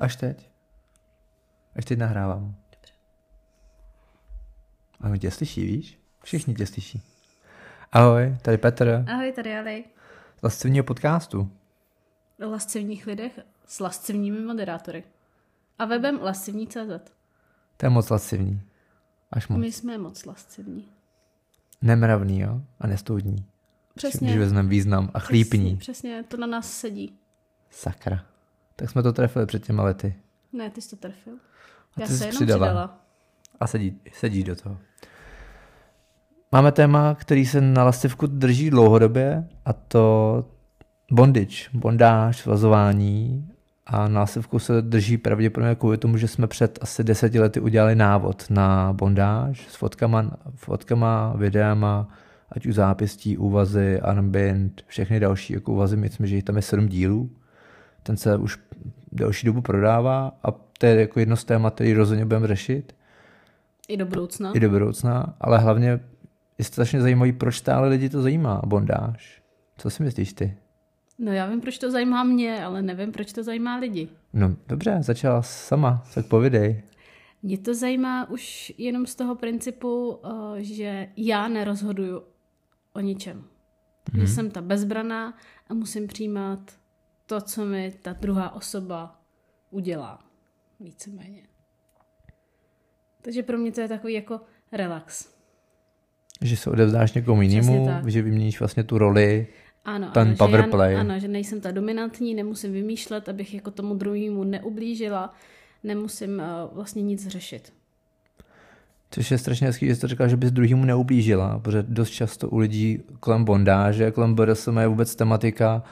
Až teď. Až teď nahrávám. Dobře. A tě slyší, víš? Všichni tě slyší. Ahoj, tady Petr Ahoj, tady Ali. z lascivního podcastu. O lascivních lidech s lascivními moderátory. A webem lascivní.cz. To je moc lascivní. Až moc. My jsme moc lascivní. Nemravný, jo? A nestoudní. Přesně. Když vezmeme význam a chlípní. Přesně, přesně, to na nás sedí. Sakra. Tak jsme to trefili před těma lety. Ne, ty jsi to trefil. A Já ty se jsi jenom přidala. přidala. A sedí, sedí do toho. Máme téma, který se na lastivku drží dlouhodobě a to bondage, bondáž, svazování a na lastivku se drží pravděpodobně kvůli tomu, že jsme před asi deseti lety udělali návod na bondáž s fotkama, fotkama videama, ať už zápěstí, úvazy, armbind, všechny další jako úvazy, myslím, že jich tam je sedm dílů. Ten se už delší dobu prodává a to je jako jedno z témat, který rozhodně budeme řešit I do budoucna. i do budoucna, ale hlavně je strašně zajímavý, proč stále lidi to zajímá, bondáž. Co si myslíš ty? No já vím, proč to zajímá mě, ale nevím, proč to zajímá lidi. No dobře, začala sama, tak povidej. Mě to zajímá už jenom z toho principu, eh, že já nerozhoduju o ničem. Mm-hmm. Že jsem ta bezbraná a musím přijímat to, co mi ta druhá osoba udělá. Víceméně. Takže pro mě to je takový jako relax. Že se odevzdáš někomu jinému, že vyměníš vlastně tu roli. Ano, Ten ano, power že já, play. Ano, že nejsem ta dominantní, nemusím vymýšlet, abych jako tomu druhému neublížila, nemusím uh, vlastně nic řešit. Což je strašně hezký, že jsi to říkala, že bys druhýmu neublížila, protože dost často u lidí kolem bondáže, kolem BDSM je vůbec tematika, uh,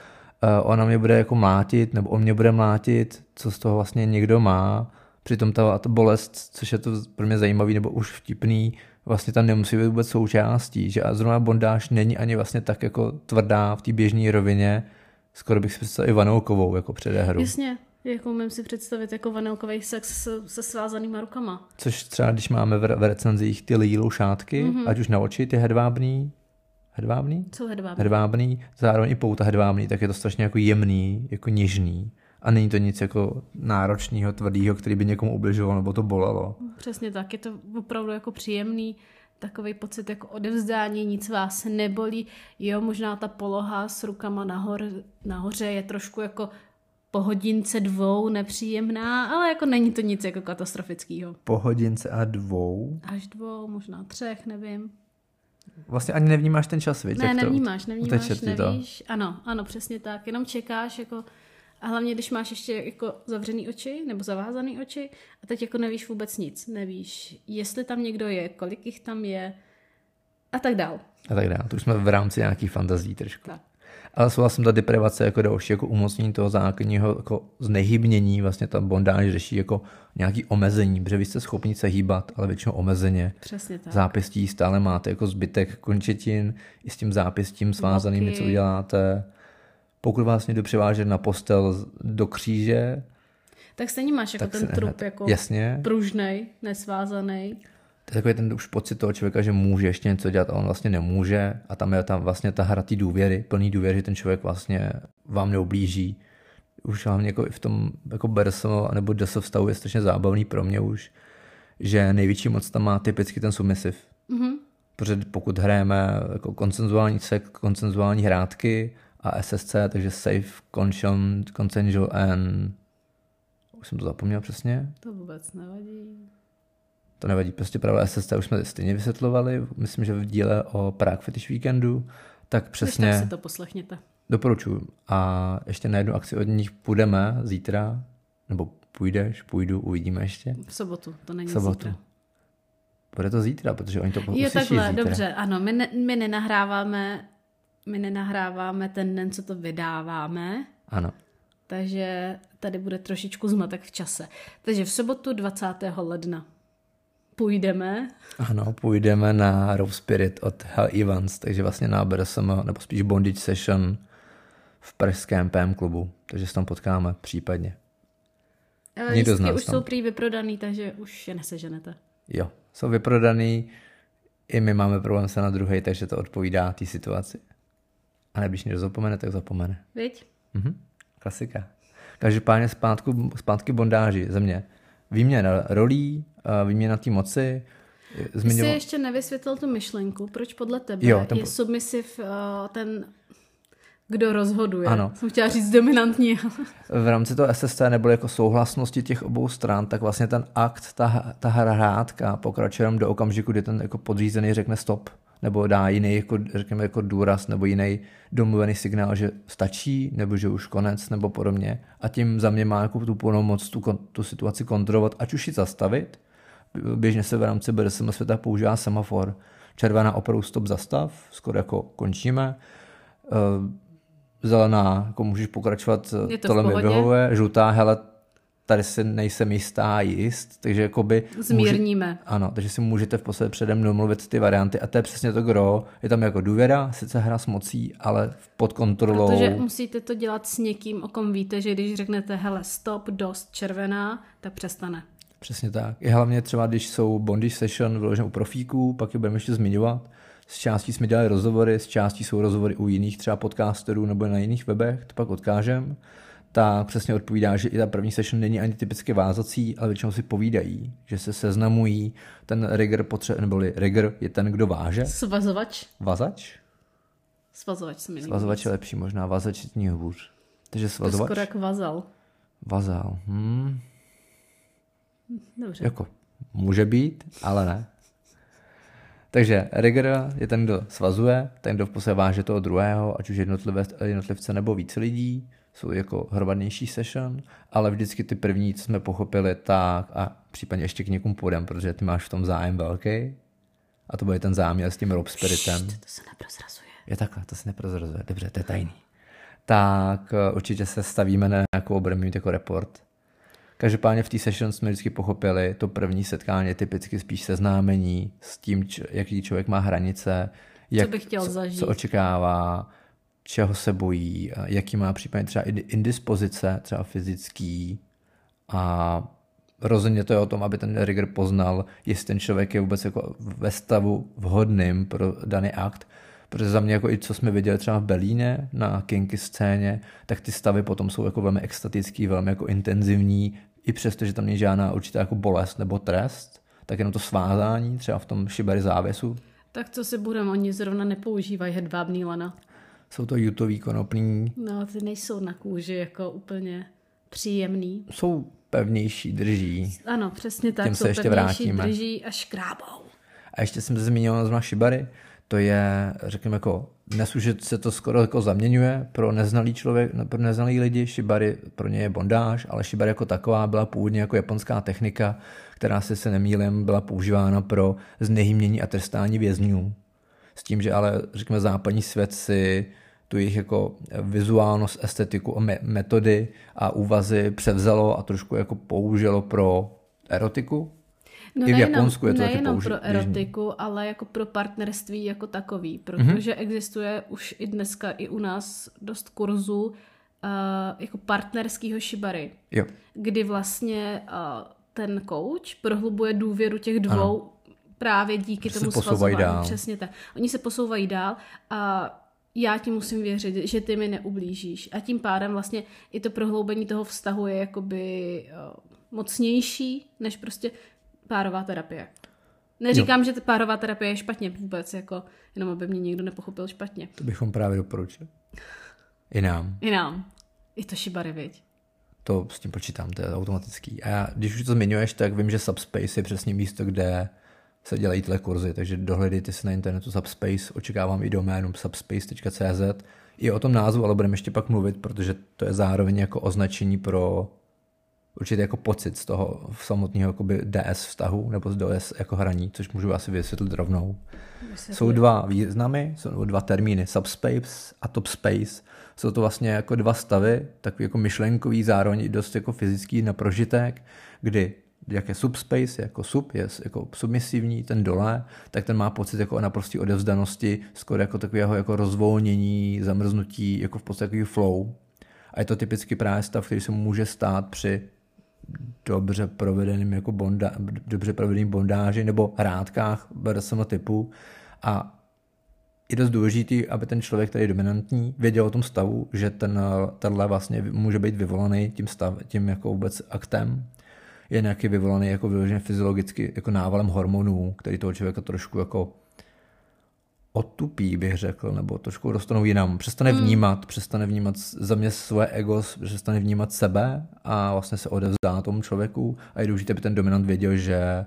ona mě bude jako mlátit, nebo on mě bude mlátit, co z toho vlastně někdo má. Přitom ta, ta bolest, což je to pro mě zajímavý nebo už vtipný, vlastně tam nemusí být vůbec součástí, že a zrovna bondáž není ani vlastně tak jako tvrdá v té běžné rovině, skoro bych si představil i vanoukovou jako předehru. Jasně, jako umím si představit jako vanilkový sex se, se svázanýma rukama. Což třeba, když máme v, v recenzích ty lílou šátky, mm-hmm. ať už na oči, ty hedvábný, hedvábný? Co hedvábí? Hedvábný, zároveň i pouta hedvábný, tak je to strašně jako jemný, jako něžný. A není to nic jako náročného, tvrdého, který by někomu ubližoval nebo to bolelo. Přesně tak, je to opravdu jako příjemný, takový pocit jako odevzdání, nic vás nebolí. Jo, možná ta poloha s rukama nahor, nahoře je trošku jako po hodince dvou nepříjemná, ale jako není to nic jako katastrofického. Po hodince a dvou. Až dvou, možná třech, nevím. Vlastně ani nevnímáš ten čas, viď? Ne, jak to nevnímáš, nevnímáš, ti to. nevíš. Ano, ano, přesně tak. Jenom čekáš jako a hlavně, když máš ještě jako zavřený oči nebo zavázaný oči a teď jako nevíš vůbec nic. Nevíš, jestli tam někdo je, kolik jich tam je a tak dál. A tak dále. To už jsme v rámci nějakých fantazí trošku. Tak. Ale souhlasím, ta deprivace jako další jako umocnění toho základního jako znehybnění, vlastně ta bondáž řeší jako nějaký omezení, protože vy jste schopni se hýbat, ale většinou omezeně. Přesně tak. Zápěstí stále máte jako zbytek končetin, i s tím zápěstím svázaným něco uděláte. Pokud vás někdo převáže na postel do kříže, Tak stejně máš jako ten trup jako jasně. pružnej, nesvázaný. To je takový ten už pocit toho člověka, že může ještě něco dělat a on vlastně nemůže a tam je tam vlastně ta hra té důvěry, plný důvěry, že ten člověk vlastně vám neublíží. Už hlavně jako i v tom jako BDSM nebo DSF vztahu je strašně zábavný pro mě už, že největší moc tam má typicky ten submisiv. Mhm. Protože pokud hrajeme jako konsenzuální sex, konsenzuální hrátky a SSC, takže safe, consent, consensual and... Už jsem to zapomněl přesně. To vůbec nevadí. To nevadí, prostě pravidla SSC už jsme stejně vysvětlovali, myslím, že v díle o Prague Fetish Weekendu, tak přesně tak si to poslechněte. doporučuji. A ještě na jednu akci od nich půjdeme zítra, nebo půjdeš, půjdu, uvidíme ještě. V sobotu, to není V sobotu. zítra. Bude to zítra, protože oni to Jo, takhle, zítra. dobře, ano, my, ne, my nenahráváme my nenahráváme ten den, co to vydáváme, Ano. takže tady bude trošičku zmatek v čase. Takže v sobotu 20. ledna půjdeme, Ano, půjdeme na Row Spirit od Hell Evans, takže vlastně na BDSM, nebo spíš Bondage Session v pražském PM klubu, takže se tam potkáme případně. ale Někdo z nás už tam. jsou prý vyprodaný, takže už je neseženete. Jo, jsou vyprodaný, i my máme problém se na druhý, takže to odpovídá té situaci. A než někdo zapomene, tak zapomene. Viď? Mhm. Klasika. Každopádně zpátku, zpátky bondáži ze mě. Výměna rolí, eh, výměna té moci. Zmiňoval... Ty jsi ještě nevysvětlil tu myšlenku, proč podle tebe jo, ten... je submisiv uh, ten kdo rozhoduje. Ano. Jsem chtěla říct dominantní. v rámci toho SST nebo jako souhlasnosti těch obou stran, tak vlastně ten akt, ta, ta hrádka pokračuje do okamžiku, kdy ten jako podřízený řekne stop nebo dá jiný, jako, řekněme, jako důraz nebo jiný domluvený signál, že stačí, nebo že už konec, nebo podobně. A tím za mě má jako tu plnou moc tu, tu situaci kontrolovat, ať už ji zastavit. Běžně se v rámci BDSM světa používá semafor. Červená opravdu stop zastav, skoro jako končíme. Eh, zelená, jako můžeš pokračovat, tohle mi vyhovuje. Žlutá, hele, tady si nejsem jistá jist, takže jakoby... Zmírníme. Může, ano, takže si můžete v podstatě předem domluvit ty varianty a to je přesně to gro. Je tam jako důvěra, sice hra s mocí, ale pod kontrolou. Protože musíte to dělat s někým, o kom víte, že když řeknete hele stop, dost červená, tak přestane. Přesně tak. I hlavně třeba, když jsou bondage session vyložené u profíků, pak je budeme ještě zmiňovat. S částí jsme dělali rozhovory, s částí jsou rozhovory u jiných třeba podcasterů nebo na jiných webech, to pak odkážem tak přesně odpovídá, že i ta první session není ani typicky vázací, ale většinou si povídají, že se seznamují. Ten rigger potřebuje, neboli rigger je ten, kdo váže. Svazovač. Vazač? Svazovač se mi Svazovač je lepší možná, vazač je hůř. Takže svazovač. To skoro jako vazal. Vazal. Hmm. Dobře. Jako, může být, ale ne. Takže rigger je ten, kdo svazuje, ten, kdo v váže toho druhého, ať už jednotlivce nebo více lidí jsou jako hromadnější session, ale vždycky ty první, co jsme pochopili, tak a případně ještě k někomu půjdem, protože ty máš v tom zájem velký a to bude ten záměr s tím Rob Spiritem. Št, to se neprozrazuje. Je takhle, to se neprozrazuje, dobře, to je tajný. Tak eh, určitě se stavíme na nějakou, budeme mít jako report. Každopádně v té session jsme vždycky pochopili, to první setkání je typicky spíš seznámení s tím, jaký člověk má hranice, jak, co, bych chtěl co, zažít. co očekává, čeho se bojí, jaký má případně třeba indispozice, třeba fyzický a rozhodně to je o tom, aby ten rigger poznal, jestli ten člověk je vůbec jako ve stavu vhodným pro daný akt, protože za mě, jako i co jsme viděli třeba v Berlíně na kinky scéně, tak ty stavy potom jsou jako velmi extatický, velmi jako intenzivní, i přesto, že tam není žádná určitá jako bolest nebo trest, tak jenom to svázání, třeba v tom šibari závěsu. Tak co si budeme, oni zrovna nepoužívají hedvábný lana. Jsou to jutový konopný. No, ty nejsou na kůži jako úplně příjemný. Jsou pevnější, drží. Ano, přesně tak. Těm se jsou ještě pevnější, vrátíme. drží a škrábou. A ještě jsem zmínil zrovna šibary. To je, řekněme, jako dnes už se to skoro jako zaměňuje pro neznalý člověk, pro neznalý lidi. Shibari pro ně je bondáž, ale shibari jako taková byla původně jako japonská technika, která se se nemýlím byla používána pro znehýmění a trestání vězňů. S tím, že ale, řekněme, západní svět si tu jejich jako vizuálnost, estetiku a metody a úvazy převzalo a trošku jako použilo pro erotiku. No I v Japonsku je to taky použi- pro erotiku, běžný. ale jako pro partnerství jako takový, protože mm-hmm. existuje už i dneska i u nás dost kurzů uh, jako partnerského shibary, jo. kdy vlastně uh, ten coach prohlubuje důvěru těch dvou ano právě díky tomu svazování. Dál. Přesně tak. Oni se posouvají dál a já ti musím věřit, že ty mi neublížíš. A tím pádem vlastně i to prohloubení toho vztahu je jakoby uh, mocnější, než prostě párová terapie. Neříkám, jo. že párová terapie je špatně vůbec, jako jenom aby mě někdo nepochopil špatně. To bychom právě doporučili. I nám. I nám. I to šibary, viď? To s tím počítám, to je automatický. A já, když už to zmiňuješ, tak vím, že Subspace je přesně místo, kde se dělají tyhle kurzy, takže dohledejte si na internetu Subspace, očekávám i doménu subspace.cz. I o tom názvu, ale budeme ještě pak mluvit, protože to je zároveň jako označení pro určitě jako pocit z toho samotného jakoby DS vztahu nebo z DS jako hraní, což můžu asi vysvětlit rovnou. Vysvětlit. Jsou dva významy, jsou dva termíny, subspace a top space. Jsou to vlastně jako dva stavy, takový jako myšlenkový, zároveň dost jako fyzický na prožitek, kdy jak je subspace, jako sub, je jako submisivní, ten dole, tak ten má pocit jako naprostý odevzdanosti, skoro jako takového jako rozvolnění, zamrznutí, jako v podstatě flow. A je to typicky právě stav, který se může stát při dobře provedeným jako bonda, dobře provedeným bondáži nebo hrádkách BDSM typu a je dost důležitý, aby ten člověk, který je dominantní, věděl o tom stavu, že ten, tenhle vlastně může být vyvolaný tím, stav, tím jako vůbec aktem, je nějaký vyvolaný jako vyloženě fyziologicky jako návalem hormonů, který toho člověka trošku jako otupí, bych řekl, nebo trošku dostanou jinam. Přestane mm. vnímat, přestane vnímat za mě svoje ego, přestane vnímat sebe a vlastně se odevzdá tomu člověku a je důležité, aby ten dominant věděl, že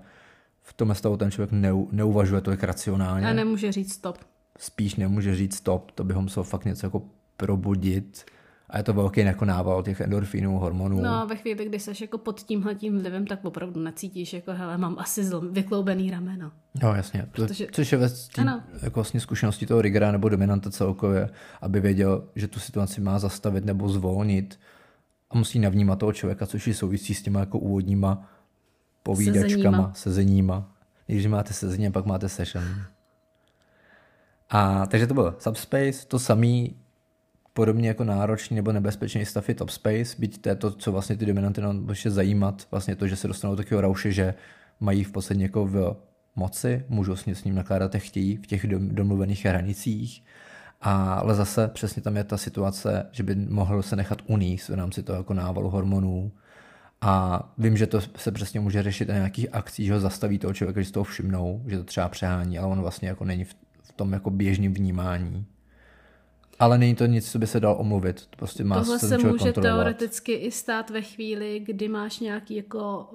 v tom stavu ten člověk neu, neuvažuje tolik racionálně. A nemůže říct stop. Spíš nemůže říct stop, to by ho musel fakt něco jako probudit a je to velký jako nával těch endorfínů, hormonů. No a ve chvíli, kdy jsi jako pod tímhletím vlivem, tak opravdu necítíš, jako hele, mám asi zlom, vykloubený rameno. No jasně, Protože... což je ve tím, jako vlastně zkušenosti toho rigera nebo dominanta celkově, aby věděl, že tu situaci má zastavit nebo zvolnit a musí navnímat toho člověka, což je souvisí s těma jako úvodníma povídačkama, sezeníma. sezeníma. Když máte sezení, pak máte session. A takže to bylo Subspace, to samý podobně jako náročný nebo nebezpečný stav je top space, byť to je to, co vlastně ty dominanty nám bude zajímat, vlastně to, že se dostanou do takového rauše, že mají v podstatě jako v moci, můžou s, s ním nakládat, jak chtějí v těch domluvených hranicích, a, ale zase přesně tam je ta situace, že by mohl se nechat uníst v rámci toho jako návalu hormonů. A vím, že to se přesně může řešit na nějakých akcích, že ho zastaví toho člověka, že si toho všimnou, že to třeba přehání, ale on vlastně jako není v, v tom jako běžném vnímání. Ale není to nic, co by se dal omluvit. Prostě má Tohle se může teoreticky i stát ve chvíli, kdy máš nějaký jako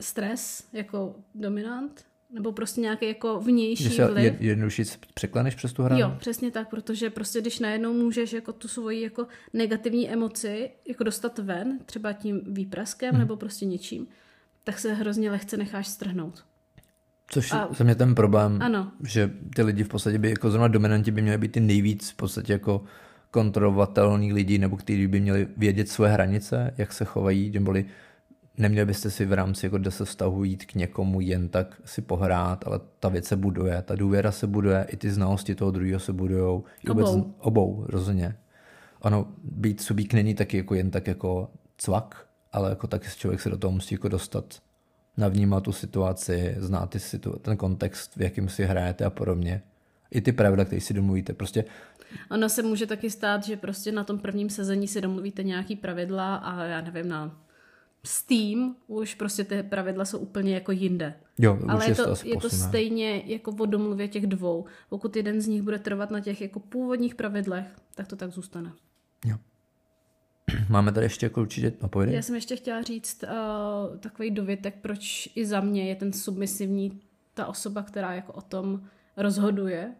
stres jako dominant, nebo prostě nějaký jako vnější se vliv. jednoduše překleneš přes tu hranu? Jo, přesně tak, protože prostě když najednou můžeš jako tu svoji jako negativní emoci jako dostat ven, třeba tím výpraskem hmm. nebo prostě něčím, tak se hrozně lehce necháš strhnout. Což a, za mě ten problém, ano. že ty lidi v podstatě by, jako zrovna dominanti by měli být ty nejvíc v podstatě jako kontrolovatelný lidi, nebo kteří by měli vědět své hranice, jak se chovají, neboli neměli byste si v rámci jako 10 vztahu jít k někomu jen tak si pohrát, ale ta věc se buduje, ta důvěra se buduje, i ty znalosti toho druhého se budujou. Obou. obou, rozhodně. Ano, být subík není taky jako jen tak jako cvak, ale jako taky člověk se do toho musí jako dostat navnímat tu situaci, znát ty situ- ten kontext, v jakým si hrajete a podobně. I ty pravidla, které si domluvíte. Prostě Ono se může taky stát, že prostě na tom prvním sezení si domluvíte nějaký pravidla a já nevím, na Steam už prostě ty pravidla jsou úplně jako jinde. Jo, Ale je to, je to stejně jako o domluvě těch dvou. Pokud jeden z nich bude trvat na těch jako původních pravidlech, tak to tak zůstane. Jo. Máme tady ještě jako určitě, no Já jsem ještě chtěla říct uh, takový dovětek, proč i za mě je ten submisivní ta osoba, která jako o tom rozhoduje.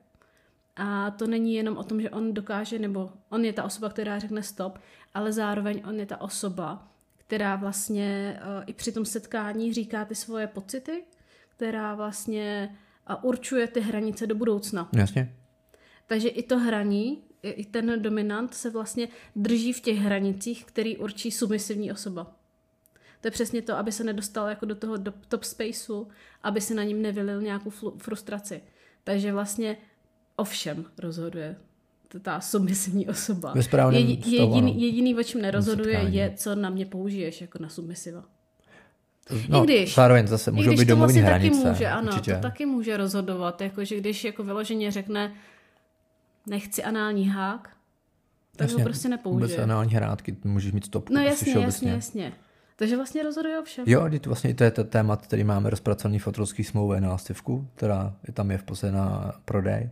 A to není jenom o tom, že on dokáže, nebo on je ta osoba, která řekne stop, ale zároveň on je ta osoba, která vlastně uh, i při tom setkání říká ty svoje pocity, která vlastně uh, určuje ty hranice do budoucna. Jasně. Takže i to hraní i ten dominant se vlastně drží v těch hranicích, který určí submisivní osoba. To je přesně to, aby se nedostal jako do toho top spaceu, aby se na ním nevylil nějakou frustraci. Takže vlastně ovšem rozhoduje ta submisivní osoba. Ve Jedi, jediný, jediný, o čem nerozhoduje, je, co na mě použiješ jako na submisiva. No, I když, zároveň zase můžou být domovní hranice. Taky může, ano, určitě. to taky může rozhodovat, jakože když jako vyloženě řekne, nechci anální hák, tak jasně, ho prostě nepoužije. Vůbec anální hrátky, můžeš mít stopku. No jasně, jasně, jasně. Takže vlastně rozhoduje o všem. Jo, to vlastně to je to téma, který máme rozpracovaný v autorské smlouvě na Lastivku, která je tam je v podstatě na prodej.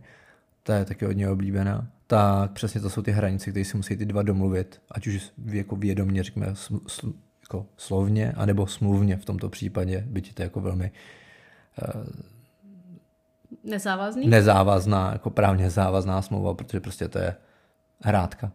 To je taky hodně oblíbená. Tak přesně to jsou ty hranice, které si musí ty dva domluvit, ať už jako vědomě, řekněme, sl, sl, jako slovně, anebo smluvně v tomto případě, byť to jako velmi uh, Nezávazný? Nezávazná, jako právně závazná smlouva, protože prostě to je hrádka.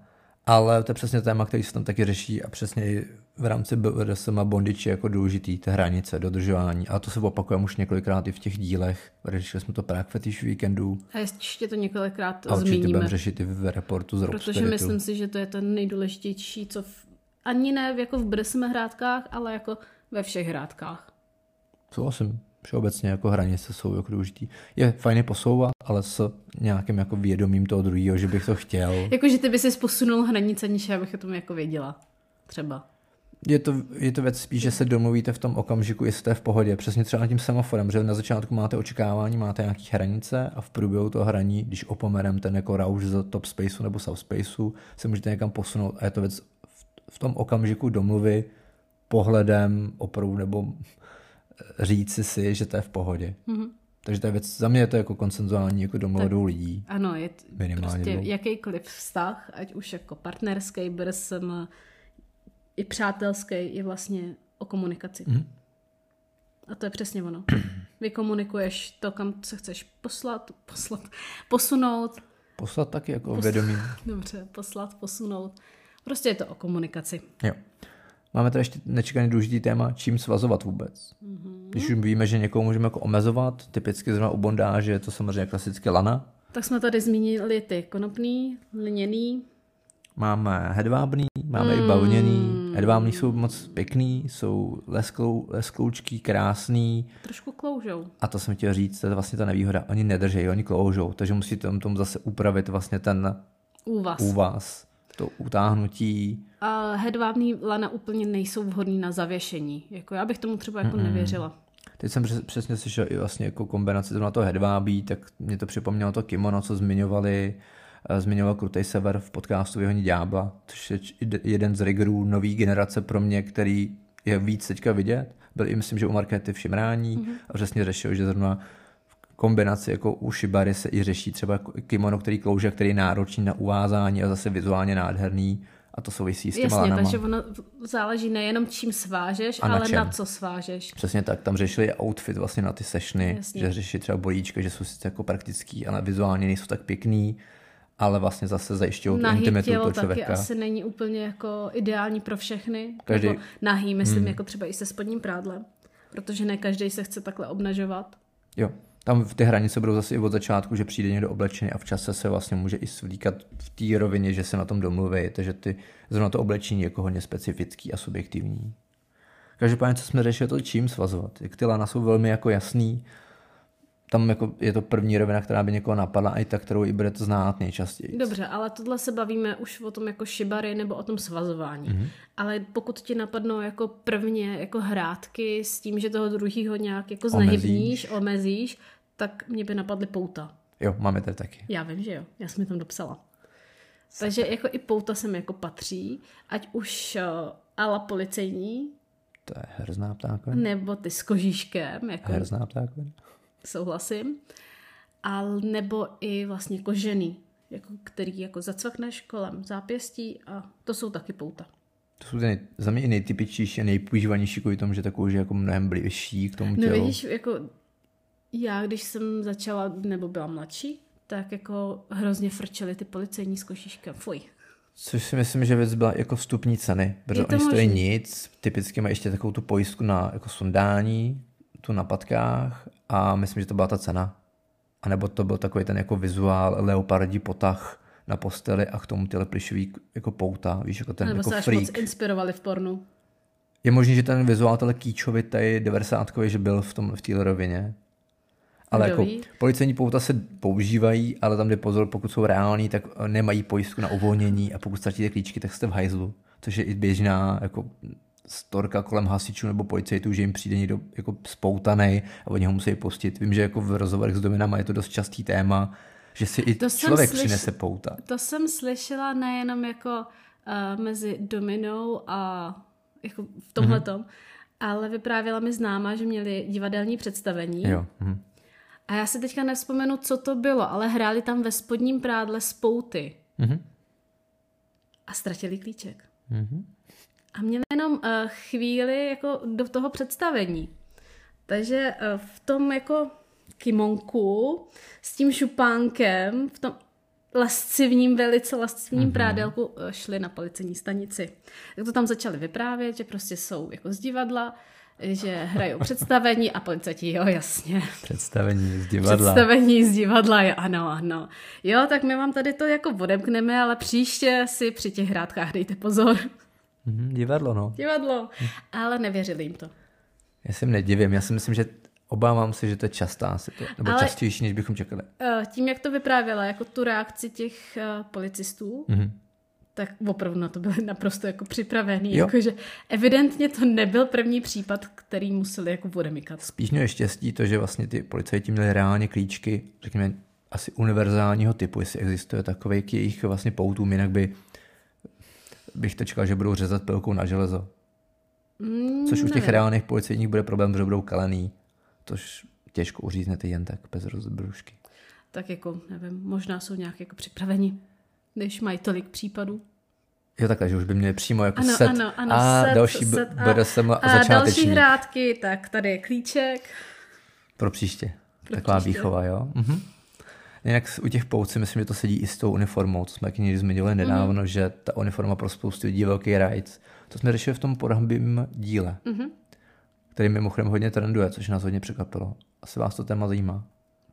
Ale to je přesně téma, který se tam taky řeší a přesně i v rámci BDSM a bondiči jako důležitý, ty hranice, dodržování. A to se opakujeme už několikrát i v těch dílech. Řešili jsme to právě v Fetish Weekendu. A ještě to několikrát a určitě zmíníme. budeme řešit i v reportu z Protože Spiritu. myslím si, že to je to nejdůležitější, co v, ani ne jako v BDSM hrádkách, ale jako ve všech hrádkách. Souhlasím všeobecně jako hranice jsou jako důležitý. Je fajně posouvat, ale s nějakým jako vědomím toho druhého, že bych to chtěl. Jako, že ty by si posunul hranice, než já bych o tom jako věděla. Třeba. Je to, je to věc spíš, že se domluvíte v tom okamžiku, jestli je v pohodě. Přesně třeba tím semaforem, že na začátku máte očekávání, máte nějaké hranice a v průběhu toho hraní, když opomerem ten jako rauš z top spaceu nebo subspaceu, se můžete někam posunout a je to věc v tom okamžiku domluvy pohledem opravdu nebo říci si, že to je v pohodě. Mm-hmm. Takže to je věc, za mě je to jako konsenzuální jako domluva lidí. Ano, je t- minimálně prostě dvou. jakýkoliv vztah, ať už jako partnerský, brsm, i přátelský, je vlastně o komunikaci. Mm-hmm. A to je přesně ono. Vykomunikuješ to, kam se chceš poslat, poslat, posunout. Poslat taky jako poslat, vědomí. Dobře, poslat, posunout. Prostě je to o komunikaci. Jo. Máme tady ještě nečekaný důležitý téma, čím svazovat vůbec. Mm-hmm. Když už víme, že někoho můžeme jako omezovat, typicky zrovna u bondáže je to samozřejmě klasicky lana. Tak jsme tady zmínili ty konopný, liněný. Máme hedvábný, máme mm. i bavlněný. Hedvábný jsou moc pěkný, jsou lesklou, leskloučký, krásný. Trošku kloužou. A to jsem chtěl říct, to je vlastně ta nevýhoda. Oni nedržejí, oni kloužou, takže musíte tomu zase upravit vlastně ten úvaz. úvaz to utáhnutí. A hedvábný lana úplně nejsou vhodný na zavěšení. Jako já bych tomu třeba jako mm nevěřila. Teď jsem přesně slyšel i vlastně jako kombinaci na to hedvábí, tak mě to připomnělo to kimono, co zmiňovali, eh, zmiňoval Krutej Sever v podcastu Vyhoní ďábla, což je jeden z riggerů nový generace pro mě, který je víc teďka vidět. Byl i myslím, že u Markety v Šimrání mm-hmm. a přesně řešil, že zrovna kombinaci jako u Shibary se i řeší třeba kimono, který klouže, který je náročný na uvázání a zase vizuálně nádherný a to souvisí s těma Jasně, lanama. takže ono záleží nejenom čím svážeš, na ale čem. na co svážeš. Přesně tak, tam řešili outfit vlastně na ty sešny, Jasně. že řeší třeba bolíčka, že jsou sice jako praktický, ale vizuálně nejsou tak pěkný, ale vlastně zase zajišťují tu intimitu toho člověka. taky asi není úplně jako ideální pro všechny. Každý... Nebo nahý, myslím, hmm. jako třeba i se spodním prádlem. Protože ne každý se chce takhle obnažovat. Jo, tam v ty hranice budou zase i od začátku, že přijde někdo oblečený a v čase se vlastně může i svlíkat v té rovině, že se na tom domluví, takže ty, zrovna to oblečení je jako hodně specifický a subjektivní. Každopádně, co jsme řešili, to čím svazovat. Jak ty lana jsou velmi jako jasný, tam jako je to první rovina, která by někoho napadla, a i ta, kterou i budete znát nejčastěji. Dobře, ale tohle se bavíme už o tom jako šibary nebo o tom svazování. Mm-hmm. Ale pokud ti napadnou jako prvně jako hrátky s tím, že toho druhého nějak jako znehybníš, omezíš, omezíš tak mě by napadly pouta. Jo, máme tady taky. Já vím, že jo. Já jsem mi tam dopsala. Super. Takže jako i pouta sem jako patří, ať už uh, ala policejní. To je hrzná ptáka. Nebo ty s kožíškem. Jako, hrzná ptáka. Souhlasím. A nebo i vlastně kožený, jako, který jako zacvakneš kolem zápěstí a to jsou taky pouta. To jsou nej, za mě i nejtypičtější a nejpoužívanější kvůli tomu, že ta kůže jako mnohem bližší k tomu no tělu. No vidíš, jako já, když jsem začala, nebo byla mladší, tak jako hrozně frčely ty policejní s košiškem. Fuj. Což si myslím, že věc byla jako vstupní ceny, protože oni stojí nic, typicky mají ještě takovou tu pojistku na jako sundání, tu na patkách a myslím, že to byla ta cena. A nebo to byl takový ten jako vizuál leopardí potah na posteli a k tomu tyhle plišový jako pouta, víš, jako ten nebo jako se freak. moc inspirovali v pornu. Je možné, že ten vizuál tenhle kýčovitý 90 že byl v, tom, v téhle rovině. Ale jako policejní pouta se používají, ale tam jde pozor, pokud jsou reální, tak nemají pojistku na uvolnění a pokud ztratíte klíčky, tak jste v hajzlu. Což je i běžná jako storka kolem hasičů nebo policajtů, že jim přijde někdo jako spoutaný a oni ho musí pustit. Vím, že jako v rozhovorech s dominama je to dost častý téma, že si i to člověk slyš... přinese pouta. To jsem slyšela nejenom jako uh, mezi dominou a jako v tomhletom, mm-hmm. ale vyprávěla mi známa, že měli divadelní představení. Jo. Mm-hmm. A já si teďka nevzpomenu, co to bylo, ale hráli tam ve spodním prádle spouty. Mm-hmm. A ztratili klíček. Mm-hmm. A měli jenom uh, chvíli jako do toho představení. Takže uh, v tom jako kimonku s tím šupánkem, v tom lascivním, velice lascivním mm-hmm. prádelku eh, šli na policejní stanici. Tak to tam začali vyprávět, že prostě jsou jako z divadla, že hrajou představení a policajti, jo, jasně. Představení z divadla. Představení z divadla, jo, ano, ano. Jo, tak my vám tady to jako odemkneme, ale příště si při těch hrádkách dejte pozor. Mm, divadlo, no. Divadlo, ale nevěřili jim to. Já si nedivím, já si myslím, že obávám se, že to je častá situace, nebo ale, častější, než bychom čekali. Eh, tím, jak to vyprávěla, jako tu reakci těch uh, policistů, mm-hmm tak opravdu na to byli naprosto jako připravený. Jakože evidentně to nebyl první případ, který museli jako odemykat. Spíš měli štěstí to, že vlastně ty policajti měli reálně klíčky, řekněme, asi univerzálního typu, jestli existuje takový k jejich vlastně poutům, jinak by bych to čekal, že budou řezat pilkou na železo. Mm, Což u těch reálných policejních bude problém, že budou kalený. Tož těžko uříznete jen tak bez rozbrušky. Tak jako, nevím, možná jsou nějak jako připraveni, když mají tolik případů. Jo, takhle, že už by měli přímo jako ano, set. Ano, ano, a set, další set, bude sem a, a další hrátky, tak tady je klíček. Pro příště. Pro Taková příště. výchova, jo. Mhm. Jinak u těch pouci myslím, že to sedí i s tou uniformou, co jsme někdy zmiňovali nedávno, mm-hmm. že ta uniforma pro spoustu lidí je velký rajc. To jsme řešili v tom porahbím díle, mm-hmm. který mimochodem hodně trenduje, což nás hodně překvapilo. Asi vás to téma zajímá.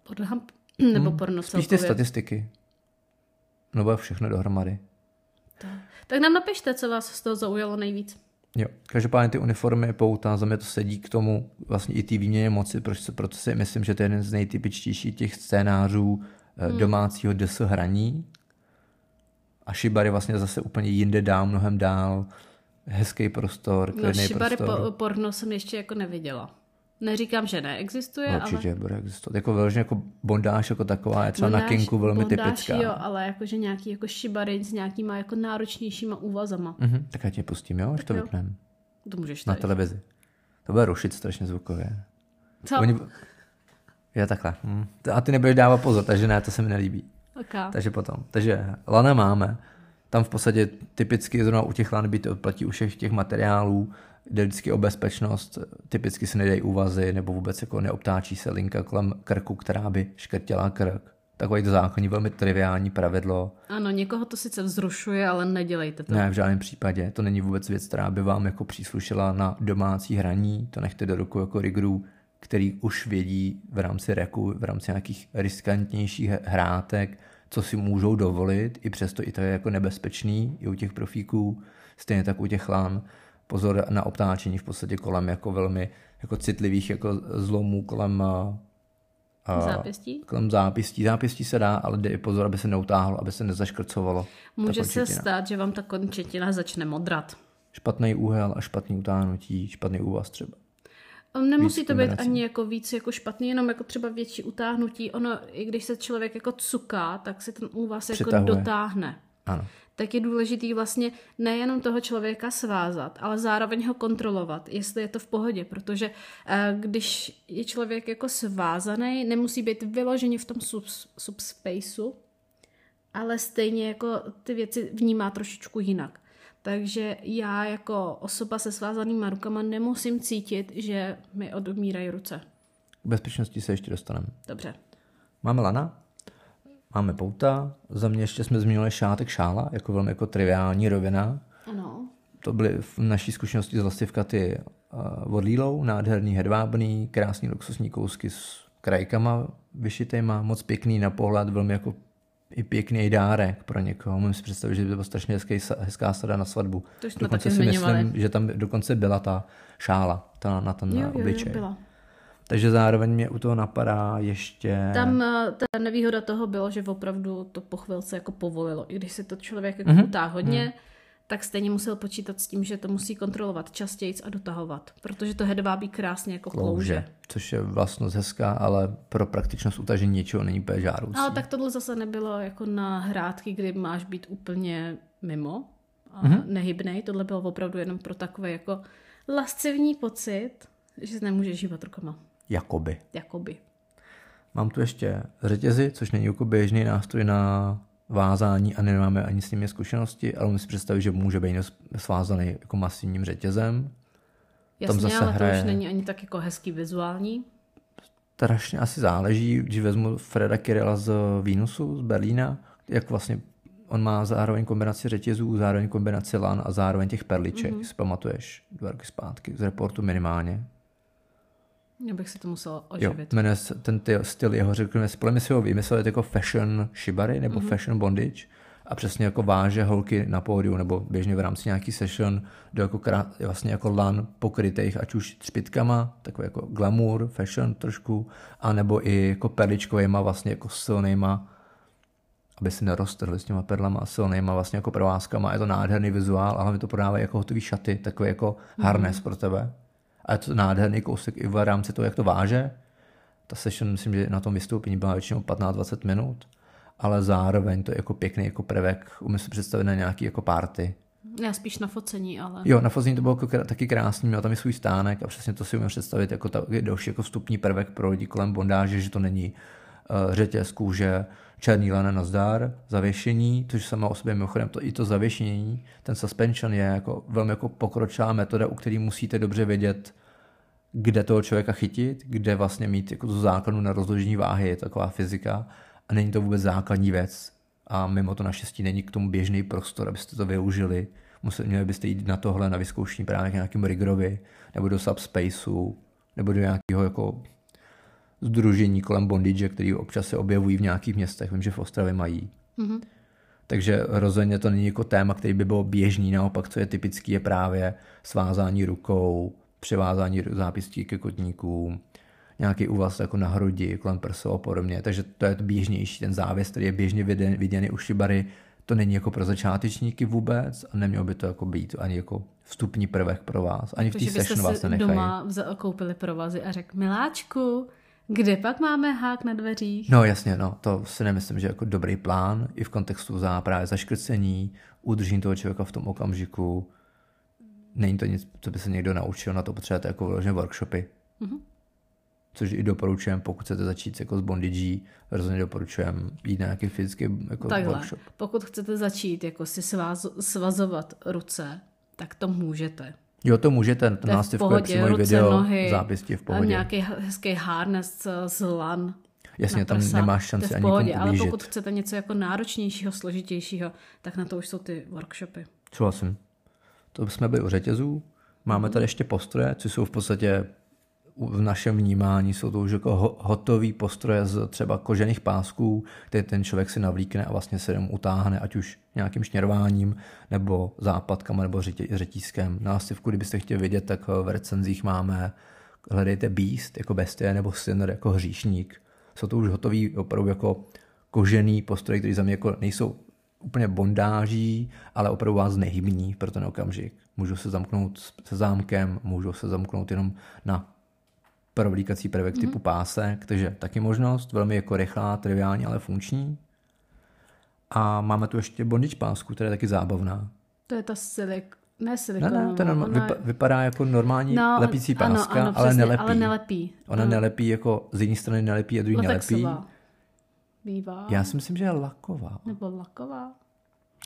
Pornhub nebo hmm, porno Spíš ty statistiky. Nebo všechno dohromady. Tak. tak nám napište, co vás z toho zaujalo nejvíc. Jo, každopádně ty uniformy pouta, za mě to sedí k tomu vlastně i té výměně moci, proč se, proto si myslím, že to je jeden z nejtypičtějších těch scénářů eh, hmm. domácího DS hraní. A Shibari vlastně zase úplně jinde dál, mnohem dál. Hezký prostor, klidný no, Shibari prostor. Po, porno jsem ještě jako neviděla. Neříkám, že neexistuje, no, Určitě ale... bude existovat. Jako vyloženě jako bondáž jako taková je třeba bondáž, na kinku velmi bondáž, typická. jo, ale jakože nějaký jako šibarin s nějakýma jako náročnějšíma úvazama. Mm-hmm, tak já tě pustím, jo, až tak to vypnem. To můžeš tady. Na televizi. To bude rušit strašně zvukově. Co? Oni... Je takhle. Hm. A ty nebudeš dávat pozor, takže ne, to se mi nelíbí. Okay. Takže potom. Takže lana máme. Tam v podstatě typicky zrovna u těch lan by to platí u všech těch materiálů, jde vždycky o bezpečnost, typicky se nedají úvazy nebo vůbec jako neobtáčí se linka kolem krku, která by škrtila krk. Takový to zákonní, velmi triviální pravidlo. Ano, někoho to sice vzrušuje, ale nedělejte to. Ne, v žádném případě. To není vůbec věc, která by vám jako příslušela na domácí hraní. To nechte do ruku jako rigrů, který už vědí v rámci reku, v rámci nějakých riskantnějších hrátek, co si můžou dovolit, i přesto i to je jako nebezpečný, i u těch profíků, stejně tak u těch lán pozor na obtáčení v podstatě kolem jako velmi jako citlivých jako zlomů kolem a, zápěstí? Kolem zápěstí. Zápěstí se dá, ale jde i pozor, aby se neutáhlo, aby se nezaškrcovalo. Může se stát, že vám ta končetina začne modrat. Špatný úhel a špatný utáhnutí, špatný úvaz třeba. Nemusí víc to být ani jako víc jako špatný, jenom jako třeba větší utáhnutí. Ono, i když se člověk jako cuká, tak se ten úvaz jako dotáhne. Ano tak je důležitý vlastně nejenom toho člověka svázat, ale zároveň ho kontrolovat, jestli je to v pohodě, protože eh, když je člověk jako svázaný, nemusí být vyložený v tom sub, subspaceu, ale stejně jako ty věci vnímá trošičku jinak. Takže já jako osoba se svázanýma rukama nemusím cítit, že mi odumírají ruce. K bezpečnosti se ještě dostaneme. Dobře. Máme lana? Máme pouta, za mě ještě jsme zmínili šátek šála, jako velmi jako triviální rovina. Ano. To byly v naší zkušenosti z lastivka ty uh, od Lílou, nádherný hedvábný, krásný luxusní kousky s krajkama vyšitýma, moc pěkný na pohled, velmi jako i pěkný dárek pro někoho. Můžu si představit, že by to byla strašně hezký, hezká sada na svatbu. To jsme dokonce si zmiňovali. myslím, že tam dokonce byla ta šála ta, na ten jo, obličej. Jo, jo, byla. Takže zároveň mě u toho napadá ještě... Tam eh, ta nevýhoda toho bylo, že opravdu to po chvilce jako povolilo. I když se to člověk jako mm-hmm. utáhl hodně, mm. tak stejně musel počítat s tím, že to musí kontrolovat častěji a dotahovat. Protože to hedvábí krásně jako klouže. klouže. Což je vlastnost hezká, ale pro praktičnost utažení něčeho není úplně žádoucí. Ale tak tohle zase nebylo jako na hrádky, kdy máš být úplně mimo a mm-hmm. nehybnej. Tohle bylo opravdu jenom pro takový jako lascivní pocit, že se nemůžeš žívat rukama. Jakoby. Jakoby. Mám tu ještě řetězy, což není jako běžný nástroj na vázání a nemáme ani s nimi zkušenosti, ale musím představit, že může být svázaný jako masivním řetězem. Jasně, Tam zase ale hraje... to už není ani tak jako hezký vizuální. Strašně asi záleží, když vezmu Freda Kirilla z Vínusu, z Berlína, jak vlastně on má zároveň kombinaci řetězů, zároveň kombinaci lan a zároveň těch perliček, mm-hmm. si pamatuješ dva roky zpátky, z reportu minimálně. Já bych si to musel oživit. Jo, jmenuje se, ten ty, styl jeho, řekněme, spolemi si ho vymyslel jako fashion shibari nebo mm-hmm. fashion bondage a přesně jako váže holky na pódiu nebo běžně v rámci nějaký session do jako krát, vlastně jako lan pokrytých ať už třpitkama, takový jako glamour, fashion trošku, a nebo i jako perličkovýma vlastně jako silnýma aby si neroztrhli s těma perlama a silnýma vlastně jako provázkama. Je to nádherný vizuál, ale mi to prodávají jako hotový šaty, takový jako harness mm. pro tebe. A je to nádherný kousek i v rámci toho, jak to váže. Ta session, myslím, že na tom vystoupení byla většinou 15-20 minut, ale zároveň to je jako pěkný jako prvek, umím si představit na nějaký jako party. Já spíš na focení, ale... Jo, na focení to bylo jako taky krásný, měl tam i svůj stánek a přesně to si umím představit jako ta, další jako vstupní prvek pro lidi kolem bondáže, že to není uh, řetěz kůže, černý lana zdár, zavěšení, což samo o sobě mimochodem to, i to zavěšení, ten suspension je jako velmi jako pokročilá metoda, u který musíte dobře vědět, kde toho člověka chytit, kde vlastně mít jako tu základu na rozložení váhy, je taková fyzika a není to vůbec základní věc a mimo to naštěstí není k tomu běžný prostor, abyste to využili. Museli, měli byste jít na tohle na vyzkoušení právě k nějakým rigrovi, nebo do subspaceu, nebo do nějakého jako združení kolem bondage, který občas se objevují v nějakých městech. Vím, že v Ostravě mají. Mm-hmm. Takže rozhodně to není jako téma, který by byl běžný, naopak, co je typický, je právě svázání rukou, převázání zápistí ke kotníkům, nějaký úvaz jako na hrudi, kolem prsu a podobně. Takže to je to běžnější, ten závěs, který je běžně viděn, viděný u šibary, to není jako pro začátečníky vůbec a nemělo by to jako být ani jako vstupní prvek pro vás. Ani v té session vás nenechají. doma koupili provazy a řekl, miláčku, kde pak máme hák na dveřích? No jasně, no, to si nemyslím, že jako dobrý plán i v kontextu za právě zaškrcení, udržení toho člověka v tom okamžiku. Není to nic, co by se někdo naučil, na to potřebujete jako vyložené workshopy. Mm-hmm. Což i doporučujem, pokud chcete začít jako s bondage, rozhodně doporučujem jít na nějaký fyzický jako Takhle, workshop. pokud chcete začít jako si svaz, svazovat ruce, tak to můžete. Jo, to můžete, to nástěvku je přímo ruce, video, nohy, zápěstí v pohodě. Nějaký hezký harness z lan. Jasně, tam nemáš šanci ani pohodě, ale pokud chcete něco jako náročnějšího, složitějšího, tak na to už jsou ty workshopy. Souhlasím. To jsme byli u řetězů. Máme tady ještě postroje, což jsou v podstatě v našem vnímání jsou to už jako hotový postroje z třeba kožených pásků, kde ten člověk si navlíkne a vlastně se jenom utáhne, ať už nějakým šněrváním, nebo západkama, nebo řetízkem. Nástěvku, kdybyste chtěli vidět, tak v recenzích máme hledejte Beast jako bestie nebo Sinner jako hříšník. Jsou to už hotový opravdu jako kožený postroje, které za mě jako nejsou úplně bondáží, ale opravdu vás nehybní pro ten okamžik. Můžu se zamknout se zámkem, můžu se zamknout jenom na provlíkací prvek mm-hmm. typu pásek, takže taky možnost, velmi jako rychlá, triviální, ale funkční. A máme tu ještě bondage pásku, která je taky zábavná. To je ta silik, ne silikonová. Ne, ne, to norma, ona... vypadá jako normální no, lepící páska, ano, ano, ale nelepí. Ale nelepí. Ona ano. nelepí jako z jedné strany nelepí a druhé nelepí. Bývá. Já si myslím, že je laková. Nebo laková.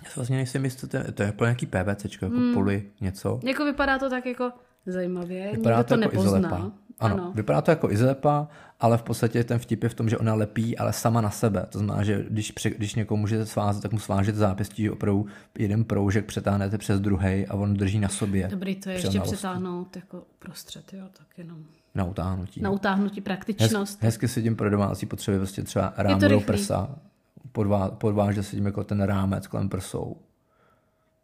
Já si vlastně nejsem jistý, to je, to je jako nějaký PVC, jako hmm. poli, něco. Jako vypadá to tak jako zajímavě, vypadá nikdo to, to jako nepozná. Izolepa. Ano, ano, vypadá to jako izolepa, ale v podstatě ten vtip je v tom, že ona lepí, ale sama na sebe. To znamená, že když, pře, když někomu můžete svázat, tak mu svážete zápěstí, že opravdu jeden proužek přetáhnete přes druhý a on drží na sobě. Dobrý, to je ještě přetáhnout jako prostřed, jo, tak jenom. Na utáhnutí. Na utáhnutí, praktičnost. Hez, hezky sedím pro domácí potřeby, prostě třeba rám do prsa, podvá, podváže sedím jako ten rámec kolem prsou.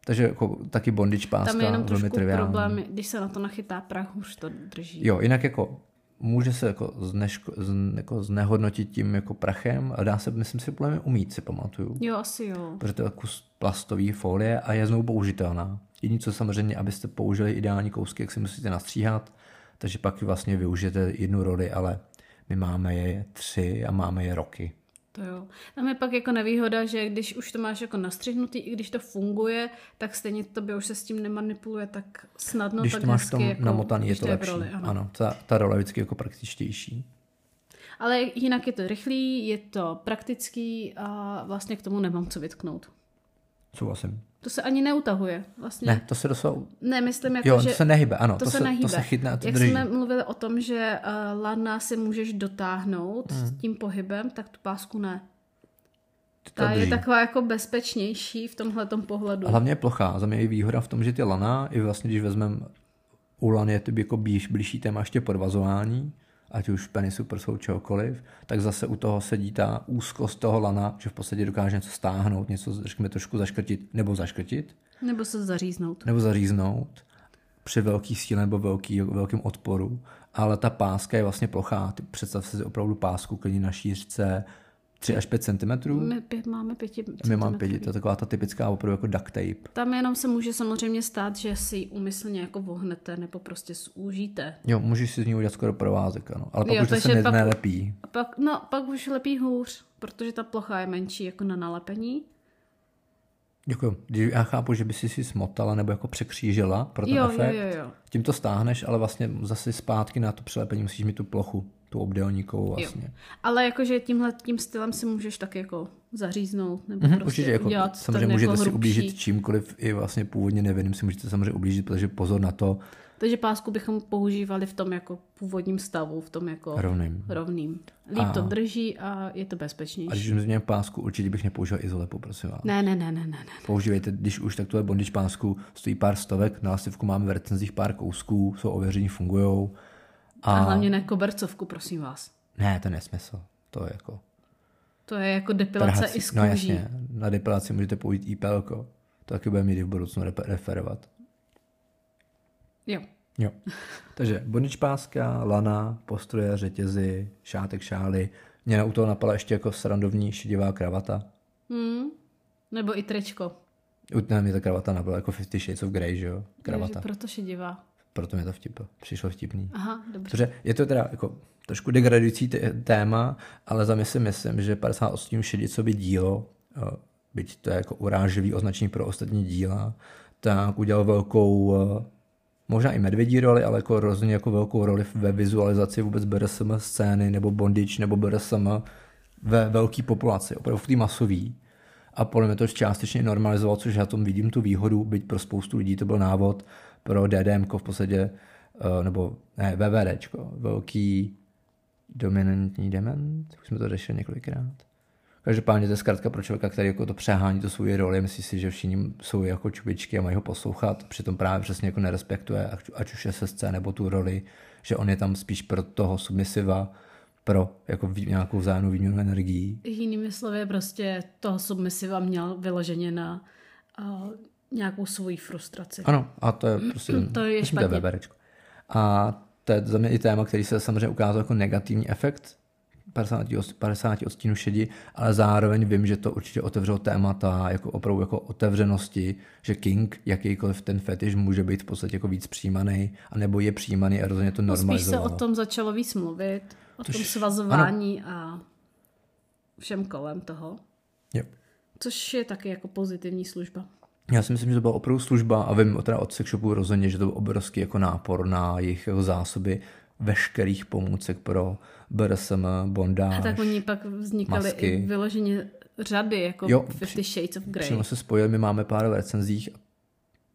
Takže jako taky bondage páska, Tam je jenom trošku triviální. problém, když se na to nachytá prach, už to drží. Jo, jinak jako může se jako, zneško, z, jako znehodnotit tím jako prachem, ale dá se, myslím si, problémy umít, si pamatuju. Jo, asi jo. Protože to je kus plastový folie a je znovu použitelná. Jediné, co samozřejmě, abyste použili ideální kousky, jak si musíte nastříhat, takže pak vlastně využijete jednu roli, ale my máme je tři a máme je roky. To jo. Tam je pak jako nevýhoda, že když už to máš jako nastřihnutý, i když to funguje, tak stejně to by už se s tím nemanipuluje tak snadno. Když tak to máš v tom jako, namotaný, je to lepší. Roli, ano. ano, ta, ta rola je vždycky jako praktičtější. Ale jinak je to rychlý, je to praktický a vlastně k tomu nemám co vytknout. Souhlasím. To se ani neutahuje. Vlastně. Ne, to se doslova... Ne, myslím jako, jo, že... to se nehybe, ano. To, to se, nehybe. To se chytne a to Jak drží. jsme mluvili o tom, že uh, lana si můžeš dotáhnout hmm. s tím pohybem, tak tu pásku ne. Ta je taková jako bezpečnější v tomhle pohledu. A hlavně je plochá. Za mě je výhoda v tom, že ty lana, i vlastně když vezmeme u lan je to jako blíž, blížší téma ještě podvazování, ať už penisu, prsou, čehokoliv, tak zase u toho sedí ta úzkost toho lana, že v podstatě dokáže něco stáhnout, něco, řekněme, trošku zaškrtit, nebo zaškrtit. Nebo se zaříznout. Nebo zaříznout při velký síle nebo velký, velkým odporu, ale ta páska je vlastně plochá. Ty představ si opravdu pásku klidně na šířce 3 až 5 cm. My pět, máme pěti My máme pět, to centimetrový. je taková ta typická opravdu jako duct tape. Tam jenom se může samozřejmě stát, že si ji umyslně jako vohnete nebo prostě zúžíte. Jo, můžeš si z ní udělat skoro provázek, ano. Ale pak Jo, už to se pak- nelepí. Pak, no, pak už lepí hůř, protože ta plocha je menší jako na nalepení. Děkuji. Já chápu, že by si si smotala nebo jako překřížila pro ten Jo, jo, efekt. jo, jo. Tím to stáhneš, ale vlastně zase zpátky na to přilepení musíš mít tu plochu, tu obdélníkovou vlastně. Ale jakože tímhle tím stylem si můžeš tak jako zaříznout nebo Mhm, prostě určitě, jako, udělat samozřejmě můžete jako si ublížit čímkoliv, i vlastně původně nevinným si můžete samozřejmě ublížit, protože pozor na to, Takže pásku bychom používali v tom jako původním stavu, v tom jako rovným. rovným. Líp A- to drží a je to A bezpečnější. když už změním pásku, určitě bych nepoužíval izolepu, prosím vás. Ne, ne, ne, ne, ne, ne. Používejte, když už tak tuhle bondage pásku stojí pár stovek, na lastivku máme v recenzích pár kousků, jsou ověření, fungujou. A A, hlavně ne kobercovku, prosím vás. ne, to je nesmysl. To je jako To je jako depilace trhací. i z No kůží. jasně, na depilaci můžete použít IPL. To taky bude mít i v budoucnu referovat. Jo. Jo. Takže bondage páska, lana, postroje, řetězy, šátek, šály. Mě u toho napadla ještě jako srandovní šedivá kravata. Hmm. Nebo i tričko. U ne, mě ta kravata napadla jako Fifty Shades of Grey, že jo? Takže Kravata. proto šedivá. Proto mě to vtip, přišlo vtipný. Aha, dobře. Protože je to teda jako trošku degradující téma, ale za mě si myslím, že 50 odstínů šedicový dílo, byť to je jako urážlivý označení pro ostatní díla, tak udělal velkou, možná i medvědí roli, ale jako rozhodně jako velkou roli ve vizualizaci vůbec BDSM scény nebo bondage nebo BDSM ve velké populaci, opravdu v té masový. A podle mě to částečně normalizoval, což já tom vidím tu výhodu, byť pro spoustu lidí to byl návod pro DDM v podstatě, eh, nebo ne, VVDčko, velký dominantní dement, už jsme to řešili několikrát. Každopádně to je zkrátka pro člověka, který jako to přehání to svou roli, myslí si, že všichni jsou jako čubičky a mají ho poslouchat, přitom právě přesně jako nerespektuje, ať, už je SSC nebo tu roli, že on je tam spíš pro toho submisiva, pro jako nějakou vzájemnou výměnu energií. Jinými slovy, prostě toho submisiva měl vyloženě na uh, nějakou svoji frustraci. Ano, a to je prostě To je špatně. Weberečko. A to je za mě i téma, který se samozřejmě ukázal jako negativní efekt 50, os- 50 odstínů šedi, ale zároveň vím, že to určitě otevřelo témata jako opravdu jako otevřenosti, že King, jakýkoliv ten fetiš, může být v podstatě jako víc přijímaný, anebo je přijímaný a rozhodně to No, spíš se normalizovalo. o tom začalo víc mluvit, o tom svazování a všem kolem toho, Jo. což je taky jako pozitivní služba. Já si myslím, že to byla opravdu služba a vím teda od sex shopu rozhodně, že to byl obrovský jako nápor na jejich jako zásoby veškerých pomůcek pro BDSM, bondáž. A tak oni pak vznikaly masky. i vyloženě řady, jako Jo, Fifty Shades of Grey. Přímo se spojili, my máme pár v recenzích.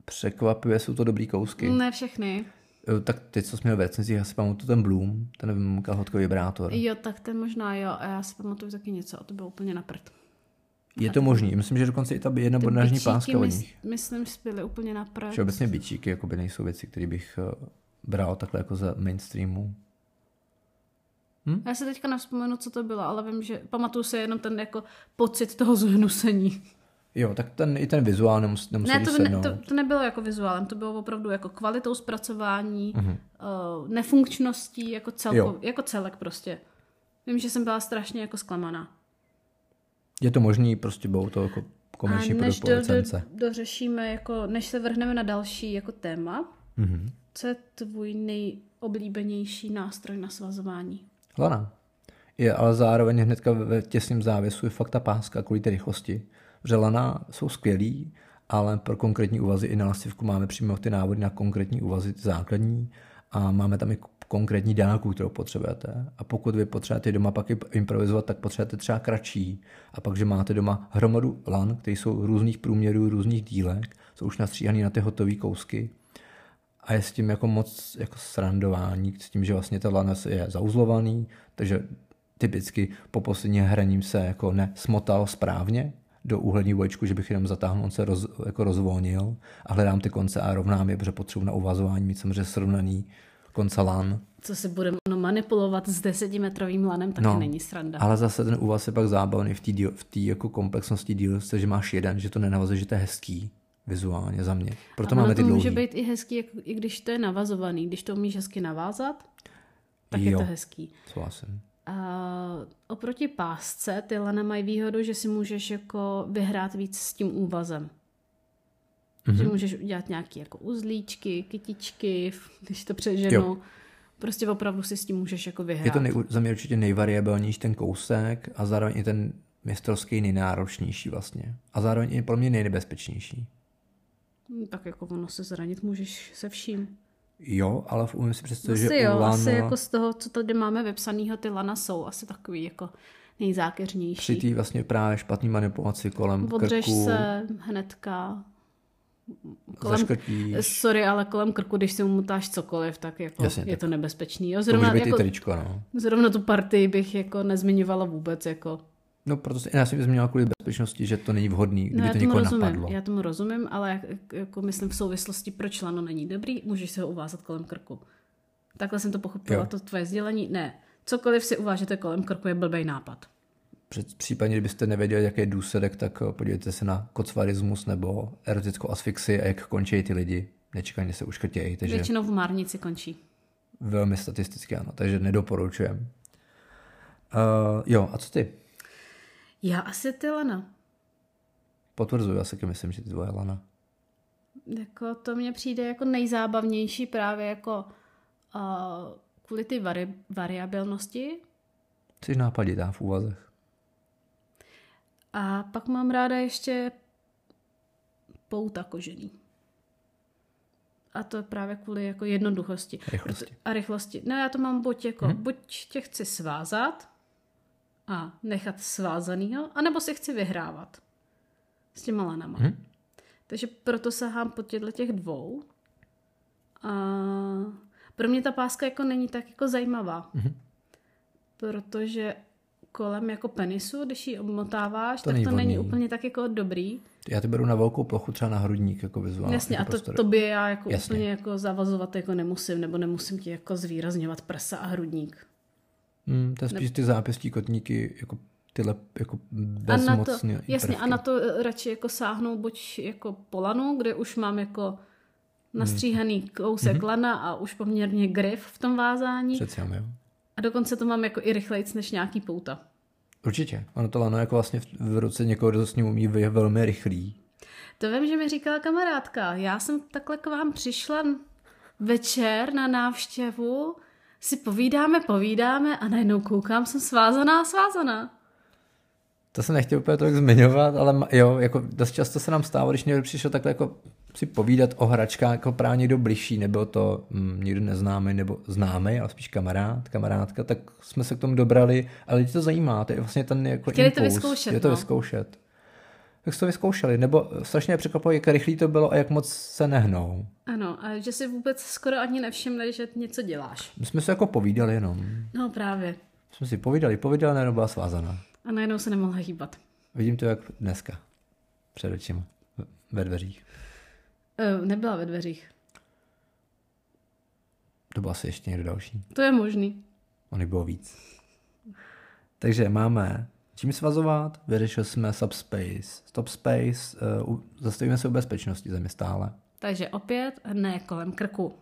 Překvapivě jsou to dobrý kousky. Ne všechny. Tak ty, co jsme měli v recenzích, já si pamatuju ten Bloom, ten kalhotkový vibrátor. Jo, tak ten možná jo, a já si pamatuju taky něco a to bylo úplně na prd. Je to možný. Myslím, že dokonce i ta jedna bičíky páska od nich. myslím, že byly úplně na prd. Všeobecně bičíky jako by nejsou věci, které bych eh, bral takhle jako za mainstreamu. Já si teďka nevzpomenu, co to bylo, ale vím, že pamatuju si jenom ten jako pocit toho zhnusení. Jo, tak ten, i ten vizuál nemus, nemusí Ne, to, ne, sednout. to, to nebylo jako vizuálem, to bylo opravdu jako kvalitou zpracování, Mhm. uh, nefunkčností, jako, celko, Jo. jako celek prostě. Vím, že jsem byla strašně jako zklamaná. Je to možný, prostě budou to jako komerční A než do, do, dořešíme, jako, než se vrhneme na další jako téma, Mhm. co je tvůj nejoblíbenější nástroj na svazování? Lana. Je ale zároveň hnedka ve těsném závěsu je fakt ta páska kvůli té rychlosti. Že lana jsou skvělý, ale pro konkrétní úvazy i na lastivku máme přímo ty návody na konkrétní úvazy základní a máme tam i konkrétní dálku, kterou potřebujete. A pokud vy potřebujete doma pak improvizovat, tak potřebujete třeba kratší. A pak, že máte doma hromadu lan, které jsou různých průměrů, různých dílek, jsou už nastříhaný na ty hotové kousky a je s tím jako moc jako srandování, s tím, že vlastně ten lanes je zauzlovaný, takže typicky po posledním hraním se jako nesmotal správně do úhlední dvojčku, že bych jenom zatáhnul, on se roz, jako rozvolnil a hledám ty konce a rovnám je, protože potřebuji na uvazování mít samozřejmě srovnaný konce lan. Co si budeme no, manipulovat s desetimetrovým lanem, taky No, není sranda. Ale zase ten úvaz je pak zábavný v té v jako komplexnosti dílu, že máš jeden, že to nenavazuje, že to je hezký vizuálně za mě. Proto A máme ty to dlouhý. může být i hezký, jak, i když to je navazovaný. Když to umíš hezky navázat, tak je Jo. to hezký. Souhlasím. Uh, oproti pásce ty lana mají výhodu, že si můžeš jako vyhrát víc s tím úvazem. Mm-hmm. Že můžeš udělat nějaké jako uzlíčky, kytičky, když to přeženu. Jo. Prostě opravdu si s tím můžeš jako vyhrát. Je to nej, za mě určitě nejvariabilnější ten kousek a zároveň i ten mistrovský nejnáročnější vlastně. A zároveň i pro mě nejnebezpečnější. Hm, tak jako ono se zranit můžeš se vším. Jo, ale v umím si představit, že jo, lana... asi jako z toho, co tady máme vypsanýho, ty lana jsou asi takový jako nejzákeřnější. Při té vlastně právě špatný manipulaci kolem Odřeš krku. se hnedka. Kolem, sorry, ale kolem krku, když si umutáš cokoliv, tak jako Jasně, je tak. to nebezpečný. Jo, zrovna, to může být jako, i tričko, no. Zrovna tu partii bych jako nezmiňovala vůbec. Jako. No, protože já jsem zmínila kvůli bezpečnosti, že to není vhodný, kdyby no, to někoho rozumím, napadlo. Já tomu rozumím, ale jak, jako myslím v souvislosti, proč lano není dobrý, můžeš se ho uvázat kolem krku. Takhle jsem to pochopila, jo. to tvoje sdělení. Ne, cokoliv si uvážete kolem krku je blbý nápad. Před, případně, kdybyste nevěděli, jaký je důsledek, tak eh, podívejte se na kocvarismus nebo erotickou asfixi a jak končí ty lidi. Nečekaně se uškrtějí. Takže Většinou v márnici končí. Velmi statisticky ano, takže nedoporučujem. Uh, jo, a co ty? Já asi ty lana. Potvrzuji, já si myslím, že ty tvoje lana. Jako to mně přijde jako nejzábavnější právě jako uh, kvůli ty vari- variabilnosti. Jsi nápaditá v úvazech. A pak mám ráda ještě pouta kožený. A to je právě kvůli jako jednoduchosti. Rychlosti. A rychlosti. No já to mám buď jako, hmm. buď tě chci svázat a nechat svázanýho, anebo si chci vyhrávat s těma lanama. Hmm. Takže proto sahám po těchto těch dvou. A pro mě ta páska jako není tak jako zajímavá. Hmm. Protože kolem jako penisu, když ji obmotáváš, to tak není to není úplně tak jako dobrý. Já to beru na velkou plochu, třeba na hrudník jako vizuálně. Jasně, jako a to, tobě já jako Jasně. úplně jako zavazovat jako nemusím, nebo nemusím ti jako zvýrazňovat prsa a hrudník. Hmm, to je spíš ty zápěstí kotníky, jako tyhle jako. A na to, jasně, prvky. a na to eh, radši jako sáhnout buď jako polanu, kde už mám jako nastříhaný hmm. kousek hmm. lana a už poměrně grif v tom vázání. Přeci jo. A dokonce to mám jako i rychlejc než nějaký pouta. Určitě. Ono to lano jako vlastně v ruce někoho, kdo s ním umí, je velmi rychlý. To vím, že mi říkala kamarádka. Já jsem takhle k vám přišla večer na návštěvu, si povídáme, povídáme a najednou koukám, jsem svázaná, svázaná. To jsem nechtěl úplně tak zmiňovat, ale jo, jako dost často se nám stávalo, když někdo přišel takhle jako si povídat o hračkách jako právě někdo bližší, nebo to hm, někdo neznámý nebo známý, ale spíš kamarád, kamarádka, tak jsme se k tomu dobrali, ale lidi to zajímá, to je vlastně ten jako Chtěli impuls, to vyzkoušet, je to no. vyzkoušet. Jak to vyzkoušeli, nebo strašně překvapilo, jak rychlý to bylo a jak moc se nehnou. Ano, a že si vůbec skoro ani nevšimli, že něco děláš. My jsme se jako povídali jenom. No právě. Jsme si povídali, povídali, najednou byla svázaná. A najednou se nemohla hýbat. Vidím to jak dneska. Před očima. Ve dveřích. Uh, nebyla ve dveřích. To byl asi ještě někdo další. To je možný. Ony bylo víc. Takže máme čím svazovat, vyřešili jsme subspace, stop space, uh, zastavíme se u bezpečnosti země stále. Takže opět ne kolem krku.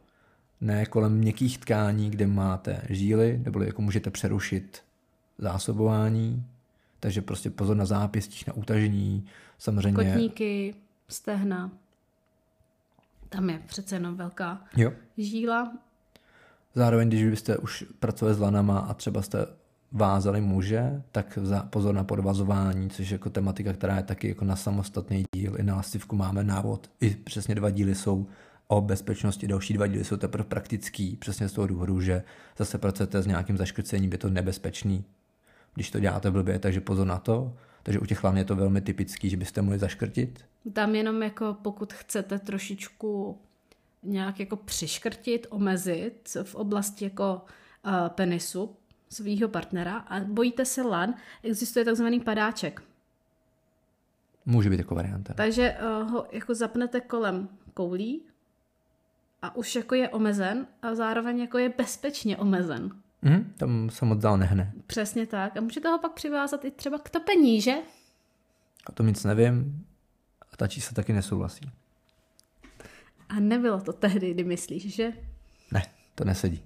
Ne kolem měkkých tkání, kde máte žíly, nebo jako můžete přerušit zásobování. Takže prostě pozor na zápěstí, na utažení, samozřejmě. Kotníky, stehna. Tam je přece jenom velká jo. žíla. Zároveň, když byste už pracovali s lanama a třeba jste vázali muže, tak pozor na podvazování, což je jako tematika, která je taky jako na samostatný díl. I na lastivku máme návod. I přesně dva díly jsou o bezpečnosti, další dva díly jsou teprve praktický, přesně z toho důvodu, že zase pracujete s nějakým zaškrcením, je to nebezpečný, když to děláte blbě, takže pozor na to. Takže u těch hlavně je to velmi typický, že byste mohli zaškrtit. Tam jenom jako pokud chcete trošičku nějak jako přiškrtit, omezit v oblasti jako uh, penisu svého partnera a bojíte se lan, existuje takzvaný padáček. Může být jako varianta. Takže uh, ho jako zapnete kolem koulí a už jako je omezen a zároveň jako je bezpečně omezen. Mm, tam se moc dál nehne. Přesně tak. A můžete ho pak přivázat i třeba k topení, že? O tom nic nevím ta čísla taky nesouhlasí. A nebylo to tehdy, kdy myslíš, že? Ne, to nesedí.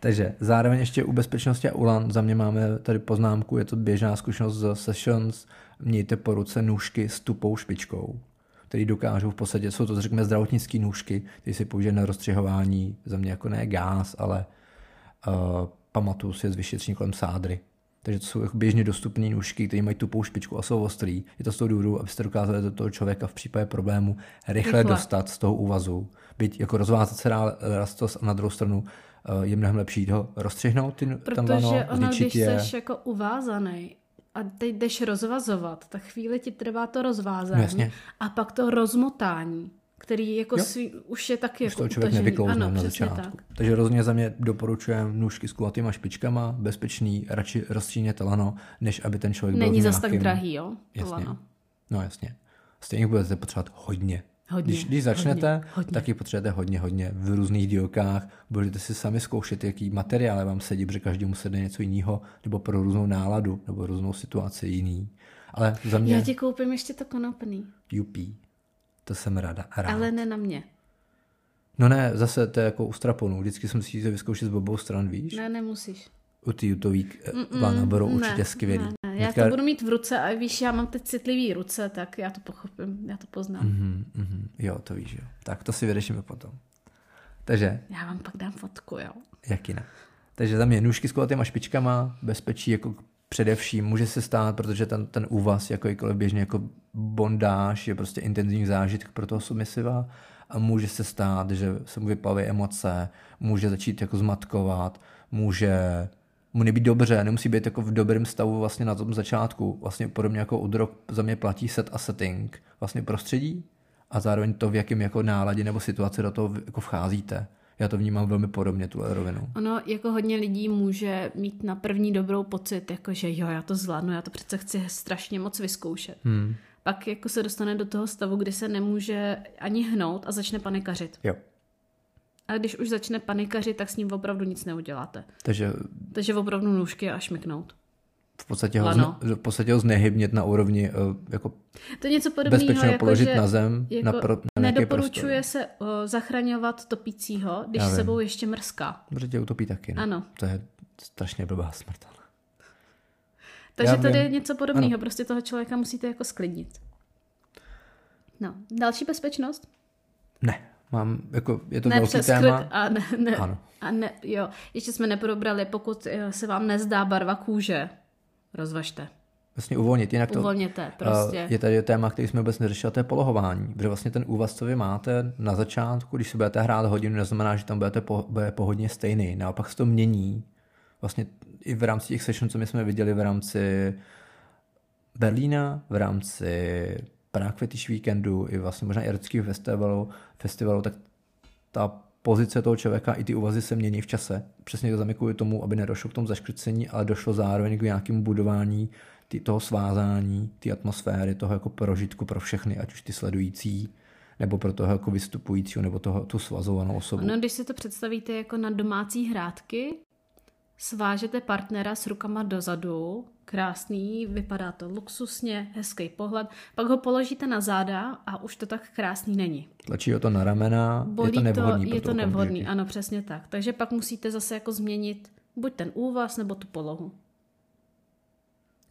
Takže zároveň ještě u bezpečnosti a ulan za mě máme tady poznámku, je to běžná zkušenost z sessions, mějte po ruce nůžky s tupou špičkou, který dokážou v podstatě, jsou to řekněme zdravotnické nůžky, které se použije na rozstřihování, za mě jako ne gás, ale uh, pamatuju si je z vyšetření kolem sádry. Takže to jsou jako běžně dostupné nůžky, které mají tupou špičku a jsou ostrý. Je to z toho důvodu, abyste dokázali do toho člověka v případě problému rychle, rychle. dostat z toho úvazu. Byť jako rozvázat se dál rastos a na druhou stranu uh, je mnohem lepší ho rozstřihnout ty, Protože tam lano, ono, když je... jsi jako uvázaný a teď jdeš rozvazovat, tak chvíli ti trvá to rozvázání no, a pak to rozmotání který jako svý, už je taky jako člověk nevyklouzne na začátku. Tak. Takže rozhodně za mě doporučujem nůžky s kulatýma špičkama, bezpečný, radši rozstříněte lano, než aby ten člověk Není byl zas tak drahý, jo? Jasně. Lano. No jasně. Stejně budete potřebovat hodně. Hodně, když, když začnete, hodně, hodně. tak ji potřebujete hodně, hodně v různých dílkách. Budete si sami zkoušet, jaký materiál vám sedí, protože každému sedí něco jiného, nebo pro různou náladu, nebo různou situaci jiný. Ale za mě... Já ti koupím ještě to konopný. Jupí. To jsem ráda. rád. Ale ne na mě. No ne, zase to je jako u straponu. Vždycky jsem si to vyzkoušet z obou stran, víš? Ne, nemusíš. U ty jutový vám budou určitě skvělý. Ne, ne. Já Hnedka... to budu mít v ruce a víš, já mám teď citlivý ruce, tak já to pochopím, já to poznám. Mm-hmm, mm-hmm. Jo, to víš, jo. Tak to si vyřešíme potom. Takže... Já vám pak dám fotku, jo. Jak jinak. Takže za mě nůžky s kulatýma špičkama, bezpečí jako především může se stát, protože ten, ten úvaz jako běžně jako bondáž je prostě intenzivní zážitek pro toho submisiva a může se stát, že se mu vyplaví emoce, může začít jako zmatkovat, může mu nebýt dobře, nemusí být jako v dobrém stavu vlastně na tom začátku. Vlastně podobně jako u drog za mě platí set a setting, vlastně prostředí a zároveň to, v jakém jako náladě nebo situaci do toho jako vcházíte. Já to vnímám velmi podobně, tu rovinu. Ono jako hodně lidí může mít na první dobrou pocit, jako že jo, já to zvládnu, já to přece chci strašně moc vyzkoušet. Hmm. Pak jako se dostane do toho stavu, kdy se nemůže ani hnout a začne panikařit. Jo. A když už začne panikařit, tak s ním opravdu nic neuděláte. Takže, Takže opravdu nůžky a šmiknout v podstatě, ho, zne, v podstatě ho znehybnit na úrovni uh, jako to něco podobného, jako, položit že, na zem. Jako na pro, na nedoporučuje prostor. se uh, zachraňovat topícího, když sebou ještě mrská. Protože tě utopí taky. Ne? Ano. To je strašně blbá smrt. Takže tady je něco podobného, prostě toho člověka musíte jako sklidnit. No, další bezpečnost? Ne, mám, jako, je to ne velký téma. A ne, ne, ano. A ne, jo, ještě jsme neprobrali, pokud eh, se vám nezdá barva kůže, rozvažte. Vlastně uvolnit, jinak to Uvolněte, prostě. je tady téma, který jsme vůbec neřešili, to je polohování. Protože vlastně ten úvaz, co vy máte na začátku, když si budete hrát hodinu, neznamená, že tam budete po, bude po hodně stejný. Naopak se to mění. Vlastně i v rámci těch session, co my jsme viděli v rámci Berlína, v rámci Prague Fetish Weekendu, i vlastně možná i festivalu, festivalu, tak ta pozice toho člověka i ty úvazy se mění v čase. Přesně to zamikuju tomu, aby nedošlo k tomu zaškrcení, ale došlo zároveň k nějakému budování ty, toho svázání, ty atmosféry, toho jako prožitku pro všechny, ať už ty sledující, nebo pro toho jako vystupujícího, nebo toho, tu svazovanou osobu. No, když si to představíte jako na domácí hrádky, svážete partnera s rukama dozadu, krásný, vypadá to luxusně, hezký pohled, pak ho položíte na záda a už to tak krásný není. Tlačí ho to na ramena, Bolí je to nevhodný. To, je to nevhodný, ano, přesně tak. Takže pak musíte zase jako změnit buď ten úvaz, nebo tu polohu.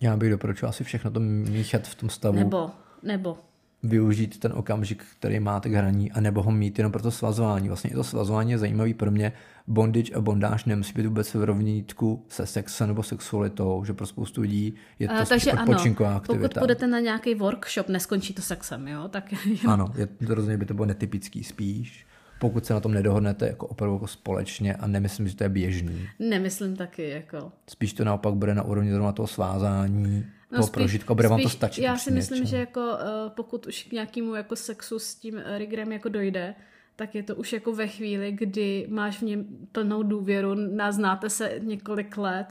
Já bych doporučil asi všechno to míchat v tom stavu. Nebo, nebo využít ten okamžik, který máte k hraní, a nebo ho mít jenom pro to svazování. Vlastně i to svazování je zajímavý pro mě. Bondage a bondáž nemusí být vůbec v rovnítku se sexem nebo sexualitou, že pro spoustu lidí je to a, takže odpočinková ano, aktivita. Pokud půjdete na nějaký workshop, neskončí to sexem, jo? Tak... ano, je, to rozhodně by to bylo netypický spíš pokud se na tom nedohodnete jako opravdu jako společně a nemyslím, že to je běžný. Nemyslím taky, jako. Spíš to naopak bude na úrovni zrovna toho svázání, no, toho spíš, prožitku, bude vám to stačit. Já si myslím, že jako uh, pokud už k nějakému jako sexu s tím uh, Rigrem jako dojde, tak je to už jako ve chvíli, kdy máš v něm plnou důvěru, naznáte se několik let.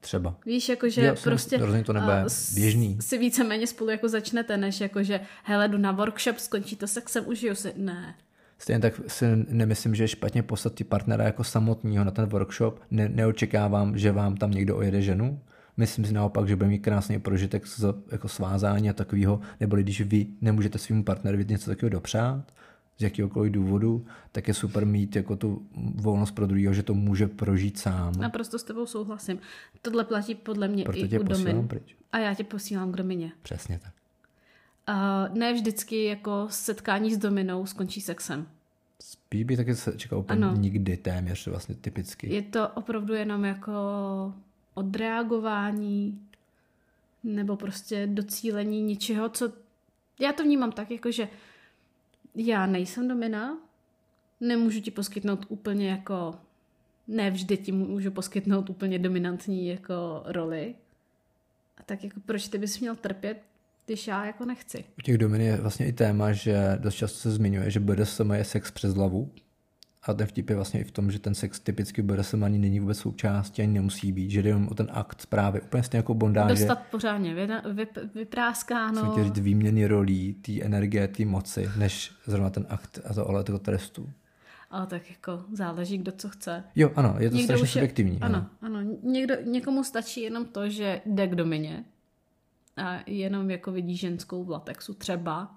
Třeba. Víš, jakože Já prostě to nebude běžný. si víceméně spolu jako začnete, než jakože hele, jdu na workshop, skončí to sexem, užiju si. Ne. Stejně tak si nemyslím, že je špatně poslat ty partnera jako samotního na ten workshop. Ne, neočekávám, že vám tam někdo ojede ženu. Myslím si naopak, že bude mít krásný prožitek z jako svázání a takového, nebo když vy nemůžete svým partnerovi něco takového dopřát, z jakýhokoliv důvodu, tak je super mít jako tu volnost pro druhého, že to může prožít sám. Naprosto s tebou souhlasím. Tohle platí podle mě Proto i tě u domin. pryč. A já tě posílám k domině. Přesně tak. A ne vždycky jako setkání s dominou skončí sexem. Spíš by taky se čekal úplně Ano. nikdy téměř vlastně typicky. Je to opravdu jenom jako odreagování nebo prostě docílení něčeho, co... Já to vnímám tak, jako že já nejsem domina, nemůžu ti poskytnout úplně jako... Ne vždy ti můžu poskytnout úplně dominantní jako roli. A tak jako proč ty bys měl trpět, když já jako nechci? U těch domin je vlastně i téma, že dost často se zmiňuje, že BDSM je sex přes hlavu. A ten vtip je vlastně i v tom, že ten sex typicky BDSM ani není vůbec součástí, ani nemusí být, že jde jenom o ten akt právě, úplně stejně jako bondáže. Dostat pořádně vyna- vyp, vypráskáno. Chtěl říct výměny rolí, té energie, té moci, než zrovna ten akt a to ale toho trestu. Ale tak jako záleží, kdo co chce. Jo, ano, je to Někdo strašně je- subjektivní. Ano, ano. Někdo, někomu stačí jenom to, že jde k domině a jenom jako vidí ženskou v latexu třeba.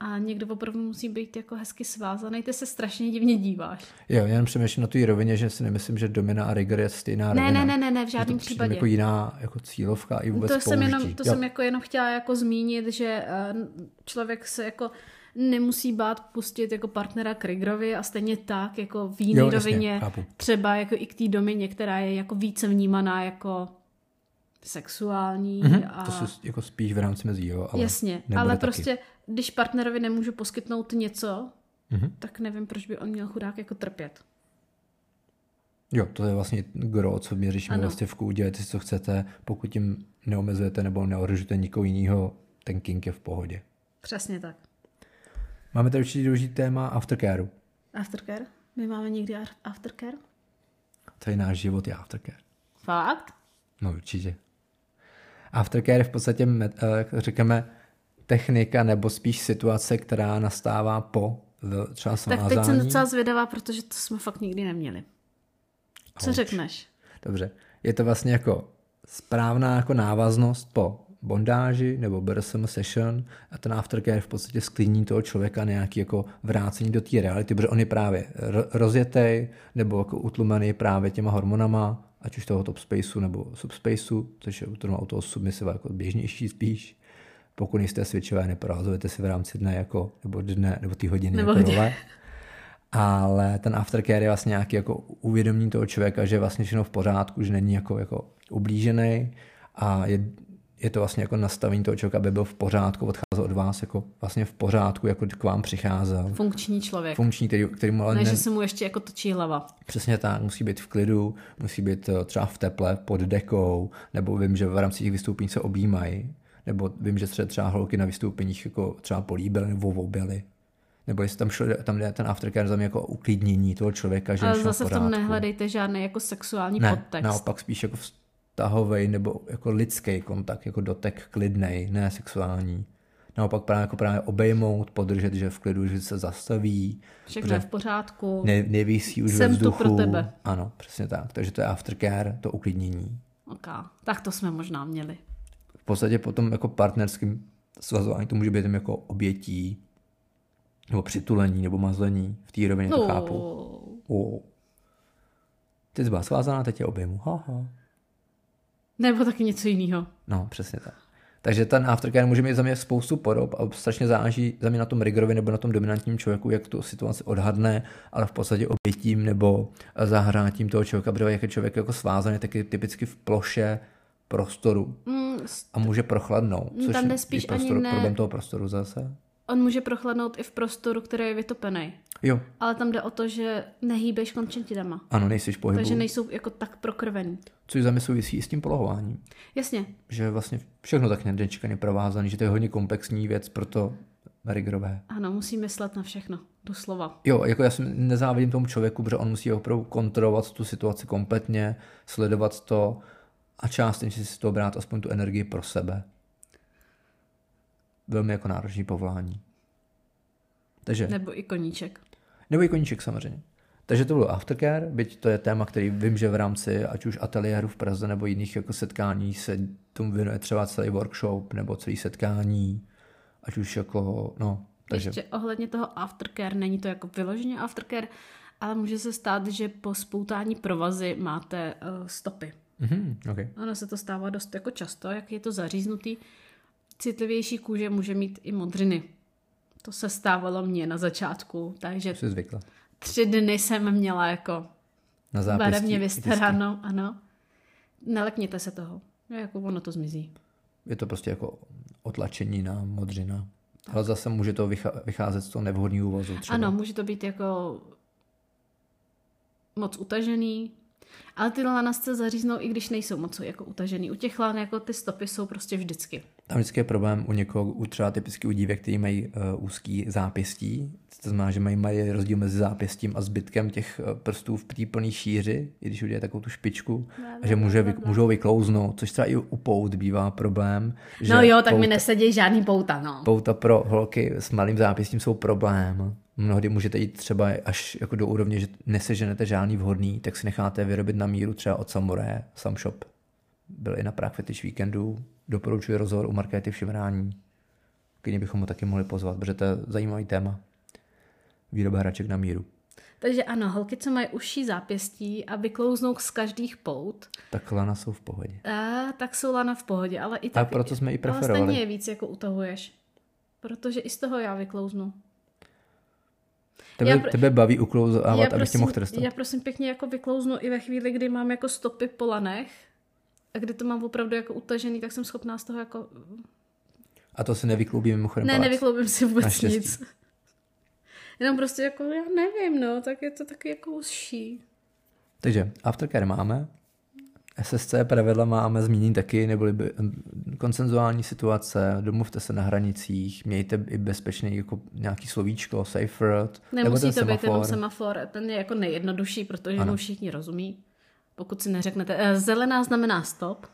A někdo opravdu musí být jako hezky svázaný. Ty se strašně divně díváš. Jo, já jenom přemýšlím na té rovině, že si nemyslím, že Domina a Rigor je stejná Ne, rovina. ne, ne, ne, ne, v žádném případě. jako jiná jako cílovka i vůbec to jsem, jenom, to Jo. jsem jako jenom chtěla jako zmínit, že eh, člověk se jako nemusí bát pustit jako partnera k Rigrovi a stejně tak jako v jiné jasně, rovině chápu. třeba jako i k té domině, která je jako více vnímaná jako sexuální Mhm, a To se jako spíš v rámci mezí, jo, ale jasně, ale taky. prostě když partnerovi nemůžu poskytnout něco, Mhm. tak nevím, proč by on měl chudák jako trpět. Jo, to je vlastně gro, co my řešíme Ano. vlastně v kůl, dělejte si, co chcete, pokud tím neomezujete nebo neohrožujete nikoho jiného, ten king je v pohodě. Přesně tak. Máme tady určitě důležitý téma aftercareu. Aftercare? My máme někdy ar- aftercare? To je náš život, je aftercare. Fakt? No určitě. Aftercare je v podstatě, eh, řekněme, technika nebo spíš situace, která nastává po třeba Tak teď jsem docela zvědavá, protože to jsme fakt nikdy neměli. Co Ouch. řekneš? Dobře. Je to vlastně jako správná jako návaznost po bondáži nebo BDSM session a ten aftercare v podstatě sklidní toho člověka nějaký jako vrácení do té reality, protože on je právě ro- rozjetej nebo jako utlumený právě těma hormonama, ať už toho top spaceu nebo subspaceu, což je u toho, u toho submisiva jako běžnější spíš. Pokud nejste switchové, neprohazujete si v rámci dne jako, nebo dne, nebo ty hodiny Nebo jako. Ale ten aftercare je vlastně nějaký jako uvědomění toho člověka, že je vlastně všechno v pořádku, že není jako, jako ublížený a je, je to vlastně jako nastavení toho člověka, aby byl v pořádku, odcházel od vás jako vlastně v pořádku, jako k vám přicházel. Funkční člověk. Funkční, který, který mu ale Ne, ne, že se mu ještě jako točí hlava. Přesně tak, musí být v klidu, musí být eh, třeba v teple, pod dekou, nebo vím, že v rámci těch vystoupení se objímají, nebo vím, že třeba, třeba holky na vystoupeních jako třeba políbily nebo voubily. Nebo jestli tam, šlo, tam jde ten aftercare za mě jako uklidnění toho člověka, že Ale zase v tom nehledejte žádný jako sexuální Ne, podtext. naopak spíš jako vztahový nebo jako lidský kontakt, jako dotek klidnej, ne sexuální. Naopak právě jako právě obejmout, podržet, že v klidu, že se zastaví, Všechno je v pořádku. ne, nevisí už Jsem ve tu pro tebe. Ano, přesně tak. Takže to je aftercare, to uklidnění. Ok, tak to jsme možná měli. V podstatě potom jako partnerským svazování to může být jako obětí, nebo přitulení, nebo mazlení. V té rovině to No, chápu. Oh. Ty jsi byla svázaná, teď je objemu. Haha. Nebo taky něco jiného. No, přesně tak. Takže ten aftercare může mít za mě spoustu podob a strašně záleží za mě na tom rigorovi nebo na tom dominantním člověku, jak tu situaci odhadne, ale v podstatě obětím nebo zahrátím toho člověka, protože jak je člověk jako svázaný, tak je typicky v ploše prostoru Mm, a může prochladnout. Což tam je spíš i prostor, ani ne- problém toho prostoru zase. on může prochladnout i v prostoru, který je vytopený. Jo, Ale tam jde o to, že nehýbeš končetinama. ano, nejsi v pohybu, Takže nejsou jako tak prokrvený. Což za mě souvisí i s tím polohováním. Jasně, Že vlastně všechno tak nedenčka neprovázaný, že to je hodně komplexní věc, proto rigorové. ano, musí myslet na všechno, doslova. Jo, jako já si nezávidím tomu člověku, protože on musí opravdu kontrolovat tu situaci kompletně, sledovat to a částečně si z toho brát aspoň tu energii pro sebe. Velmi jako náročný povolání. Takže, ne. Nebo i koníček. nebo i koníček samozřejmě. Takže to bylo aftercare, byť to je téma, který vím, že v rámci ať už ateliéru v Praze nebo jiných jako setkání se tomu věnuje třeba celý workshop nebo celý setkání, ať už jako, no, Takže Ještě ohledně toho aftercare, není to jako vyloženě aftercare, ale může se stát, že po spoutání provazy máte uh, stopy. mhm, okay. Ono se to stává dost jako často, jak je to zaříznutý. Citlivější kůže může mít i modřiny. To se stávalo mně na začátku, takže jsi zvykla. Tři dny jsem měla jako Na zápěstí. barevně vystaráno, ano. Nelekněte se toho, jako ono to zmizí. Je to prostě jako otlačení na modřina. Ale zase může to vycházet z toho nevhodného vozu třeba. Ano, může to být jako moc utažený, ale ty lana se zaříznou, i když nejsou moc jako utažený. U těch lan jako ty stopy jsou prostě vždycky. Tam vždycky je problém u někoho, u třeba typicky u dívek, kteří mají uh, úzký zápěstí. To znamená, že mají, mají rozdíl mezi zápěstím a zbytkem těch uh, prstů v té plné šíři, i když udělají takovou tu špičku, a že může, vy, můžou vyklouznout, což třeba i u pout bývá problém. Že No jo, tak pouta, mi nesedějí žádný pouta, no. pouta pro holky s malým zápěstím jsou problém. Mnohdy můžete jít třeba až jako do úrovně, že neseženete žádný vhodný, tak si necháte vyrobit na míru třeba od Samurai, Sam Shop. Byl i na Prague Fetish Weekendu, doporučuji rozhovor u Markéty v Šimrání. Klidně bychom ho taky mohli pozvat, protože to je zajímavý téma. Výroba hraček na míru. Takže ano, holky, co mají užší zápěstí a vyklouznou z každých pout, Tak lana jsou v pohodě. a, tak jsou lana v pohodě, ale i A tak... proto jsme i Ale preferovali. stejně je víc jako utahuješ. Protože i z toho já vyklouznu. Tebe, Já pro- tebe baví uklouzávat, abych tě mohl trestat. já prosím pěkně jako vyklouznu i ve chvíli, kdy mám jako stopy po lanech a kdy to mám opravdu jako utažený, tak jsem schopná z toho jako... A to se nevykloubí mimochodem Ne, palec. nevykloubím si vůbec Naštěstí. nic. Jenom prostě jako, já nevím, no, tak je to taky jako užší. Takže aftercare máme, SSC pravidla máme zmínění taky, neboli by, konsenzuální situace, domluvte se na hranicích, mějte i bezpečný jako nějaký slovíčko, safe word, nebo Nemusí ten to být jenom semafor. semafor, ten je jako nejjednodušší, protože Ano. mu všichni rozumí. Pokud si neřeknete, eh, zelená znamená stop,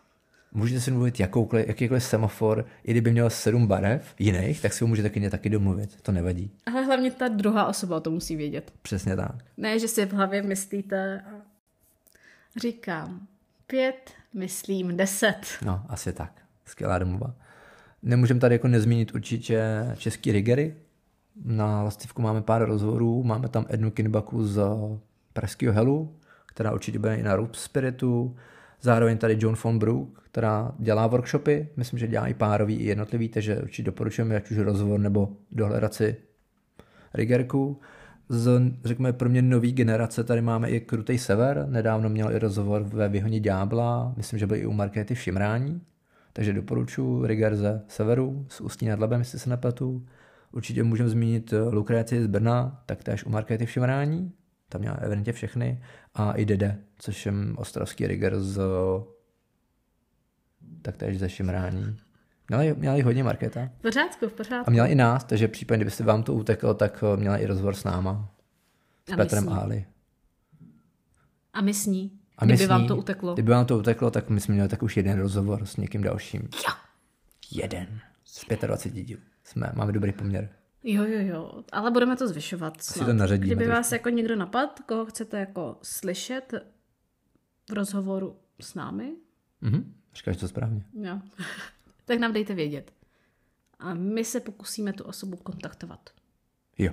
Můžete si domluvit jakoukoliv, jakýkoliv semafor, i kdyby měl sedm barev jiných, tak si ho můžete klidně taky domluvit, to nevadí. ale hlavně ta druhá osoba to musí vědět. Přesně tak. Ne, že si v hlavě myslíte a říkám pět, myslím deset. No, asi tak. Skvělá domluva. Nemůžeme tady jako nezmínit určitě český rigery. Na Lastivku máme pár rozhovorů, máme tam Ednu Kinbaku z pražského Helu, která určitě bude i na Root Spiritu. Zároveň tady John von Brook, která dělá workshopy, myslím, že dělá i párový, i jednotlivý, takže určitě doporučujeme, ať už rozhovor nebo dohledat si rigerku. Z, řekněme, pro mě nový generace tady máme i Krutej Sever, nedávno měl i rozhovor ve Vyhoně Ďábla, myslím, že byl i u Markéty v Šimrání, takže doporučuji Riger ze Severu, z Ústí nad Labem, jestli se nepletu. Určitě můžeme zmínit Lukréci z Brna, taktéž u Markéty v Šimrání, tam měla evidentně všechny, a i Dede, což je ostravský Riger z taktéž ze Šimrání. Měla, měla i hodně Markéta. V pořádku, v pořádku. A měla i nás, takže případně, kdybyste vám to uteklo, tak eh, měla i rozhovor s náma. S A Petrem ní. a Ali. A my s ní, A my kdyby s vám ní- to uteklo. Kdyby vám to uteklo, tak my jsme měli tak už jeden rozhovor s někým dalším. Jo. Jeden. Z 25 dílů. Jsme, máme dobrý poměr. Jo, jo, jo, ale budeme to zvyšovat. Snad. to naředíme Kdyby trošku. vás jako někdo napad, koho chcete jako slyšet v rozhovoru s námi, Mhm. Říkáš to správně. jo, tak nám dejte vědět. A my se pokusíme tu osobu kontaktovat. Jo.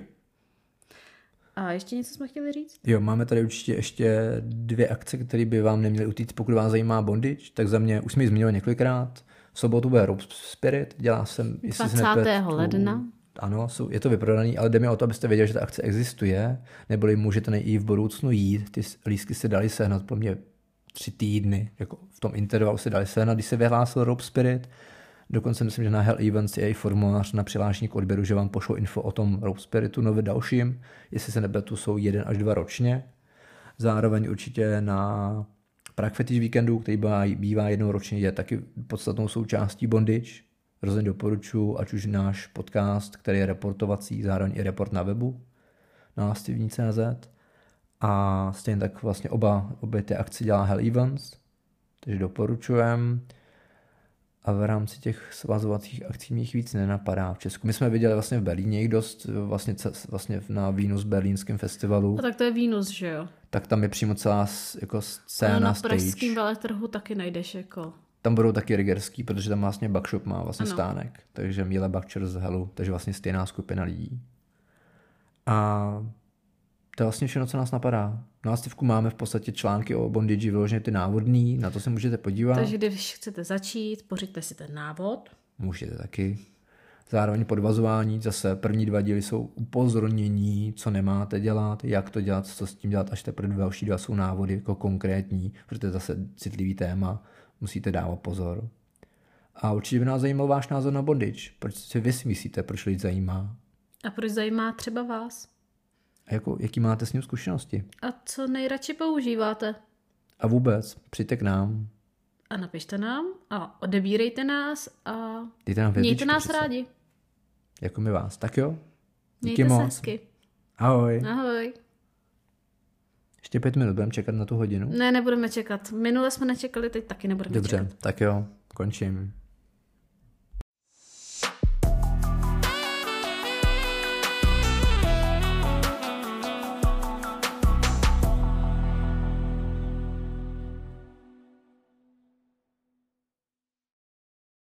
A ještě něco jsme chtěli říct? Jo, máme tady určitě ještě dvě akce, které by vám neměly utíct, pokud vás zajímá bondage, tak za mě, už jsme ji zmiňovali několikrát, v sobotu bude Rope Spirit, dělá jsem, jestli se 20. nepletu- ledna. Ano, jsou, je to vyprodaný, ale jde mi o to, abyste věděli, že ta akce existuje, neboli můžete i v budoucnu jít, ty lístky se dali sehnat po mě tři týdny, jako v tom intervalu se dali sehnat, když se vyhlásil Rope Spirit, dokonce myslím, že na Hell Events je i formulář na přihlášení k odběru, že vám pošlou info o tom Rope Spiritu, nově dalším, jestli se nepletu, jsou jeden až dva ročně. Zároveň určitě na Prague Fetish Weekendu, který bývá jednou ročně, je taky podstatnou součástí bondage. Rozhodně doporučuji, ať už náš podcast, který je reportovací, zároveň i report na webu na lastivní.cz. A stejně tak vlastně oba, obě ty akce dělá Hell Events, takže doporučujem. A v rámci těch svazovacích akcí mě jich víc nenapadá v Česku. My jsme viděli vlastně v Berlíně jich dost, vlastně, vlastně na Venus Berlínském festivalu, No tak to je Venus, že jo? tak tam je přímo celá jako scéna, Ale na stage. pražském veletrhu taky najdeš jako tam budou taky rigerský, protože tam vlastně Buckshop má vlastně Ano. stánek, takže Míle Buckcher z Helu, takže vlastně stejná skupina lidí. A to je vlastně všechno, co nás napadá. Na Lastivku máme v podstatě články o bondage, vyloženě ty návodný, na to se můžete podívat. Takže když chcete začít, pořiďte si ten návod. Můžete taky. Zároveň podvazování, zase první dva díly jsou upozornění, co nemáte dělat, jak to dělat, co s tím dělat, až teprve další dva jsou návody jako konkrétní, protože to je zase citlivý téma, musíte dávat pozor. A určitě by nás zajímal váš názor na bondage. Proč si vy si myslíte, proč lidi zajímá? A proč zajímá třeba vás? A jako, jaký máte s ním zkušenosti? A co nejradši používáte? A vůbec, přijďte k nám, A napište nám a odebírejte nás a dejte nám mějte nás přece. rádi. Jako my vás. Tak jo, díky Mějte se moc. hezky. Ahoj. Ahoj. Ještě pět minut, budeme čekat na tu hodinu. Ne, nebudeme čekat. Minule jsme nečekali, teď taky nebudeme Dobře, čekat. tak jo, končím.